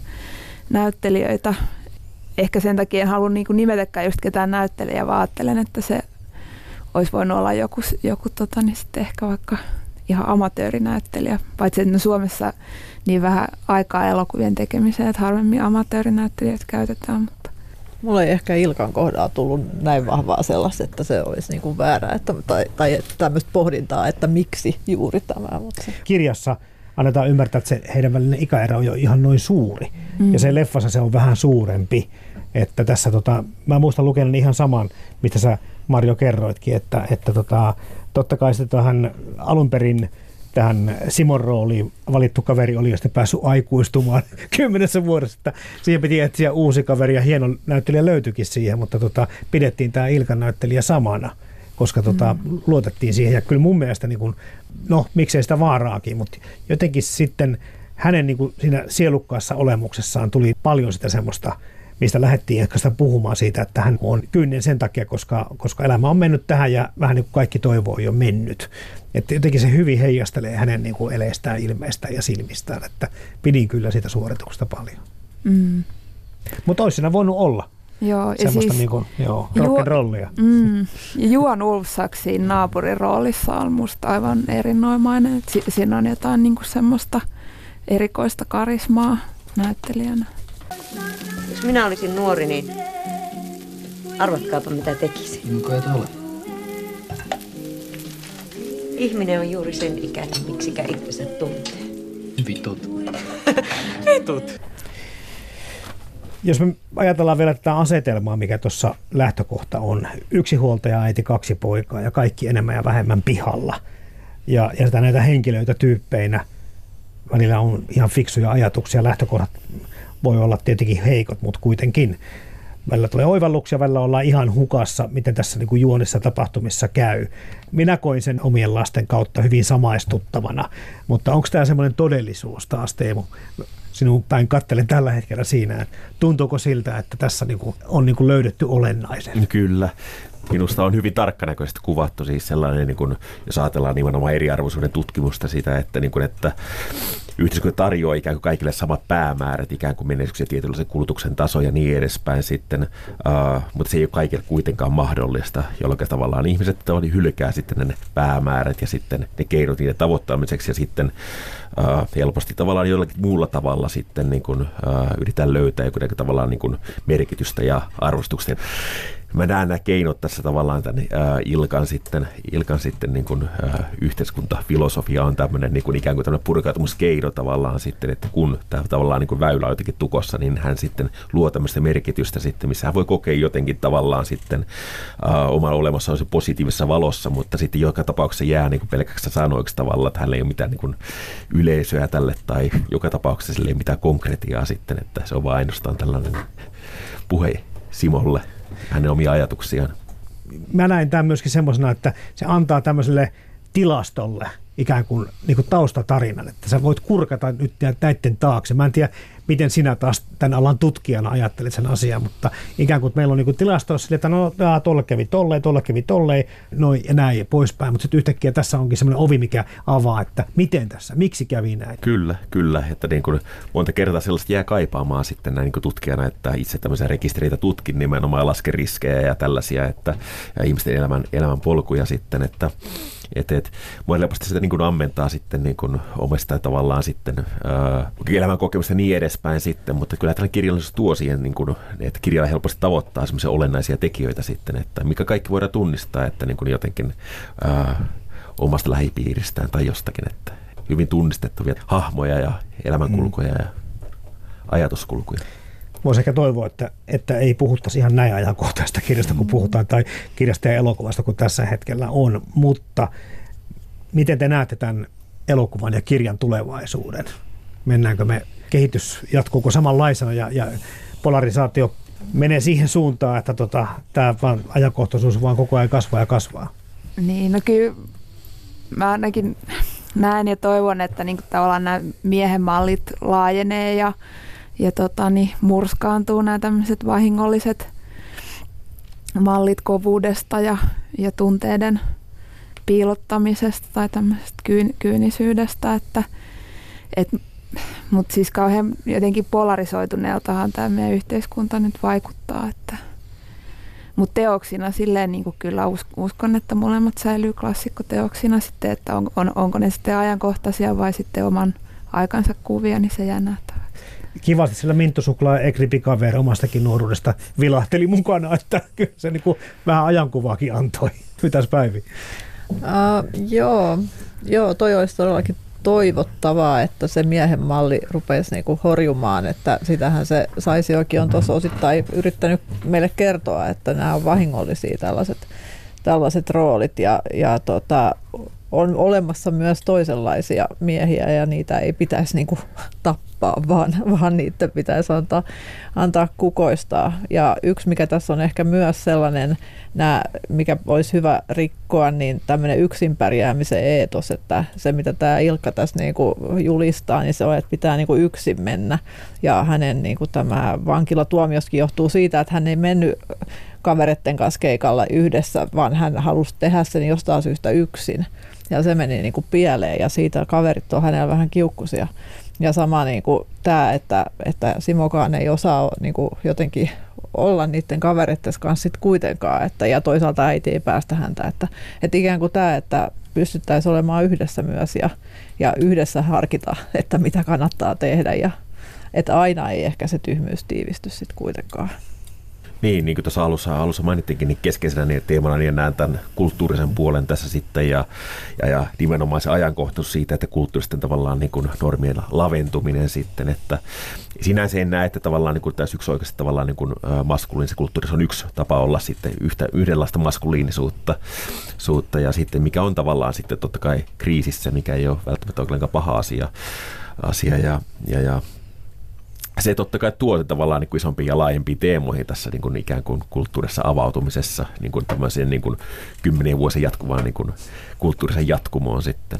näyttelijöitä. Ehkä sen takia en halua niin nimetäkään just ketään näyttelijää, vaan ajattelen, että se olisi voinut olla joku, joku tota, niin sitten ehkä vaikka ihan amatöörinäyttelijä, paitsi että no Suomessa niin vähän aikaa elokuvien tekemiseen, että harvemmin amatöörinäyttelijät käytetään, mutta Mulla ei ehkä Ilkan kohdalla tullut näin vahvaa sellaista, että se olisi niin kuin väärä, että, tai, tai että tämmöistä pohdintaa, että miksi juuri tämä. Mutta. Kirjassa annetaan ymmärtää, että se heidän välinen ikäero on jo ihan noin suuri. Mm. Ja se leffassa se on vähän suurempi. Että tässä tota, mä muistan lukenut ihan saman, mistä sä Marjo kerroitkin, että, että tota, totta kai sitten tähän alun perin tähän Simon rooliin valittu kaveri oli jo sitten päässyt aikuistumaan [LAUGHS] kymmenessä vuodessa, että siihen piti etsiä uusi kaveri ja hieno näyttelijä löytyikin siihen, mutta tota, pidettiin tämä Ilkan näyttelijä samana, koska tota, mm. luotettiin siihen ja kyllä mun mielestä, niin kun, no miksei sitä vaaraakin, mutta jotenkin sitten hänen niin kuin siinä sielukkaassa olemuksessaan tuli paljon sitä semmoista mistä lähdettiin ehkä sitä puhumaan siitä, että hän on kynnen sen takia, koska, koska elämä on mennyt tähän ja vähän niin kuin kaikki toivo on jo mennyt. Että jotenkin se hyvin heijastelee hänen niin kuin eleestään, ilmeestään ja silmistään, että pidin kyllä sitä suorituksesta paljon. mm. Mutta olisi siinä voinut olla joo. Ja siis, niin kuin, joo, rock'n'rollia. Mm. Ja Juan Ulfsak siinä naapurin roolissa on musta aivan erinomainen. Si- siinä on jotain niinku semmoista erikoista karismaa näyttelijänä. Jos minä olisin nuori, niin arvatkaapa mitä tekisin. Onko et ole? Ihminen on juuri sen ikäinen, miksikä itsensä tuntee. Vitut. [LAUGHS] Vitut. Jos me ajatellaan vielä tätä asetelmaa, mikä tuossa lähtökohta on. Yksi huoltaja, äiti, kaksi poikaa ja kaikki enemmän ja vähemmän pihalla. Ja, ja sitä näitä henkilöitä tyyppeinä välillä on ihan fiksuja ajatuksia. Lähtökohdat voi olla tietenkin heikot, mutta kuitenkin. Välillä tulee oivalluksia, välillä ollaan ihan hukassa, miten tässä niin kuin juonissa tapahtumissa käy. Minä koin sen omien lasten kautta hyvin samaistuttavana, mutta onko tämä semmoinen todellisuus taas, Teemu? Sinun päin kattelen tällä hetkellä siinä, että tuntuuko siltä, että tässä niin kuin on niin kuin löydetty olennaisen? Kyllä. Minusta on hyvin tarkkanäköisesti kuvattu siis sellainen, niin kuin, jos ajatellaan nimenomaan eriarvoisuuden tutkimusta sitä, että, niin kuin, että yhteiskunta tarjoaa ikään kuin kaikille samat päämäärät, ikään kuin menestyksen tietynlaisen kulutuksen taso ja niin edespäin sitten, uh, mutta se ei ole kaikille kuitenkaan mahdollista, jolloin tavallaan ihmiset tavallaan hylkää sitten ne päämäärät ja sitten ne keinot niiden tavoittamiseksi ja sitten uh, helposti tavallaan jollakin muulla tavalla sitten niin kuin, uh, yritetään löytää joku tavallaan niin kuin merkitystä ja arvostusta mä näen nämä keinot tässä tavallaan tämän ää, Ilkan sitten, Ilkan sitten niin kuin, ää, yhteiskuntafilosofia on tämmöinen niin kuin ikään kuin tämmöinen purkautumuskeino tavallaan sitten, että kun tämä tavallaan niin kuin väylä on jotenkin tukossa, niin hän sitten luo tämmöistä merkitystä sitten, missä hän voi kokea jotenkin tavallaan sitten ää, oman olemassa se positiivisessa valossa, mutta sitten joka tapauksessa jää niin kuin pelkäksi sanoiksi tavallaan, että hänellä ei ole mitään niin kuin yleisöä tälle tai joka tapauksessa sille ei ole mitään konkretiaa sitten, että se on vain ainoastaan tällainen puhe Simolle hänen omia ajatuksiaan. Mä näin tämän myöskin semmoisena, että se antaa tämmöiselle tilastolle ikään kuin, niin kuin taustatarinan, että sä voit kurkata nyt näiden taakse. Mä en tiedä, miten sinä taas tämän alan tutkijana ajattelet sen asian, mutta ikään kuin meillä on niin tilastoissa että no tuolle kävi tolleen, tuolle kävi tolleen, noin ja näin ja poispäin, mutta sitten yhtäkkiä tässä onkin semmoinen ovi, mikä avaa, että miten tässä, miksi kävi näin. Kyllä, kyllä, että niin kuin monta kertaa sellaista jää kaipaamaan sitten näin niin kuin tutkijana, että itse tämmöisiä rekistereitä tutkin nimenomaan ja lasken riskejä ja tällaisia, että ja ihmisten elämän, elämän polkuja sitten, että et, et, mua helposti sitä niin kuin ammentaa sitten niin kuin omasta tavallaan sitten ää, elämän kokemusta niin edespäin sitten, mutta kyllä tällä kirjallisuus tuo siihen, niin kuin, että kirjalla helposti tavoittaa semmoisia olennaisia tekijöitä sitten, että mikä kaikki voidaan tunnistaa, että niin kuin jotenkin ää, omasta lähipiiristään tai jostakin, että hyvin tunnistettavia hahmoja ja elämänkulkuja mm. ja ajatuskulkuja. Voisi ehkä toivoa, että, että ei puhuttaisi ihan näin ajankohtaista kirjasta, kun puhutaan, tai kirjasta ja elokuvasta, kun tässä hetkellä on. Mutta miten te näette tämän elokuvan ja kirjan tulevaisuuden? Mennäänkö me, kehitys jatkuuko samanlaisena ja, ja polarisaatio menee siihen suuntaan, että tota, tämä vaan ajankohtaisuus vaan koko ajan kasvaa ja kasvaa? Niin, no kyllä mä ainakin näen ja toivon, että niin tavallaan nämä miehen mallit laajenee ja, ja tota, niin murskaantuu nämä tämmöiset vahingolliset mallit kovuudesta ja, ja tunteiden piilottamisesta tai tämmöisestä kyyn, kyynisyydestä, että et, mutta siis kauhean jotenkin polarisoituneeltahan tämä meidän yhteiskunta nyt vaikuttaa, että mutta teoksina silleen niin kuin kyllä uskon, että molemmat säilyy klassikkoteoksina sitten, että on, on, onko ne sitten ajankohtaisia vai sitten oman aikansa kuvia, niin se jää nähtäväksi. Kivasti sillä Minttu Suklaa ja Ekri omastakin nuoruudesta vilahteli mukana, että kyllä se niin kuin vähän ajankuvaakin antoi. [LAUGHS] Mitäs Päivi? Uh, joo, joo, toi olisi todellakin toivottavaa, että se miehen malli rupesi niinku horjumaan, että sitähän se Saisiokin on tuossa osittain yrittänyt meille kertoa, että nämä on vahingollisia tällaiset, tällaiset roolit ja, ja tota, on olemassa myös toisenlaisia miehiä ja niitä ei pitäisi niinku tappaa, vaan, vaan niitä pitäisi antaa, antaa kukoistaa. Ja yksi, mikä tässä on ehkä myös sellainen, nää, mikä olisi hyvä rikkoa, niin tämmöinen yksin pärjäämisen eetos, että se mitä tämä Ilkka tässä niinku julistaa, niin se on, että pitää niinku yksin mennä. Ja hänen niinku tämä vankilatuomioskin johtuu siitä, että hän ei mennyt kavereiden kanssa keikalla yhdessä, vaan hän halusi tehdä sen jostain syystä yksin. Ja se meni niin kuin pieleen ja siitä kaverit on hänellä vähän kiukkusia. Ja sama niin kuin tämä, että, että Simokaan ei osaa niin kuin jotenkin olla niiden kavereiden kanssa sit kuitenkaan. Että, ja toisaalta äiti ei päästä häntä. Että, että ikään kuin tämä, että pystyttäisiin olemaan yhdessä myös ja, ja yhdessä harkita, että mitä kannattaa tehdä. Ja, että aina ei ehkä se tyhmyys tiivisty sitten kuitenkaan. Niin, niin kuin tuossa alussa, alussa mainittiinkin, niin keskeisenä niin teemana niin näen tämän kulttuurisen puolen tässä sitten ja, ja, ja nimenomaan se ajankohtaisuus siitä, että kulttuuristen tavallaan niin kuin normien laventuminen sitten, että sinänsä en näe, että tavallaan niin kuin tässä yksi oikeasti tavallaan niin kuin kulttuuri on yksi tapa olla sitten yhtä, yhdenlaista maskuliinisuutta suutta, ja sitten mikä on tavallaan sitten totta kai kriisissä, mikä ei ole välttämättä ollenkaan paha asia, asia ja, ja, ja se totta kai tuo tavallaan niin kuin isompiin ja laajempiin teemoihin tässä niin kuin ikään kuin kulttuurissa avautumisessa, niin kuin tämmöiseen niin kuin kymmenien vuosien jatkuvaan niin kuin kulttuurisen jatkumoon sitten.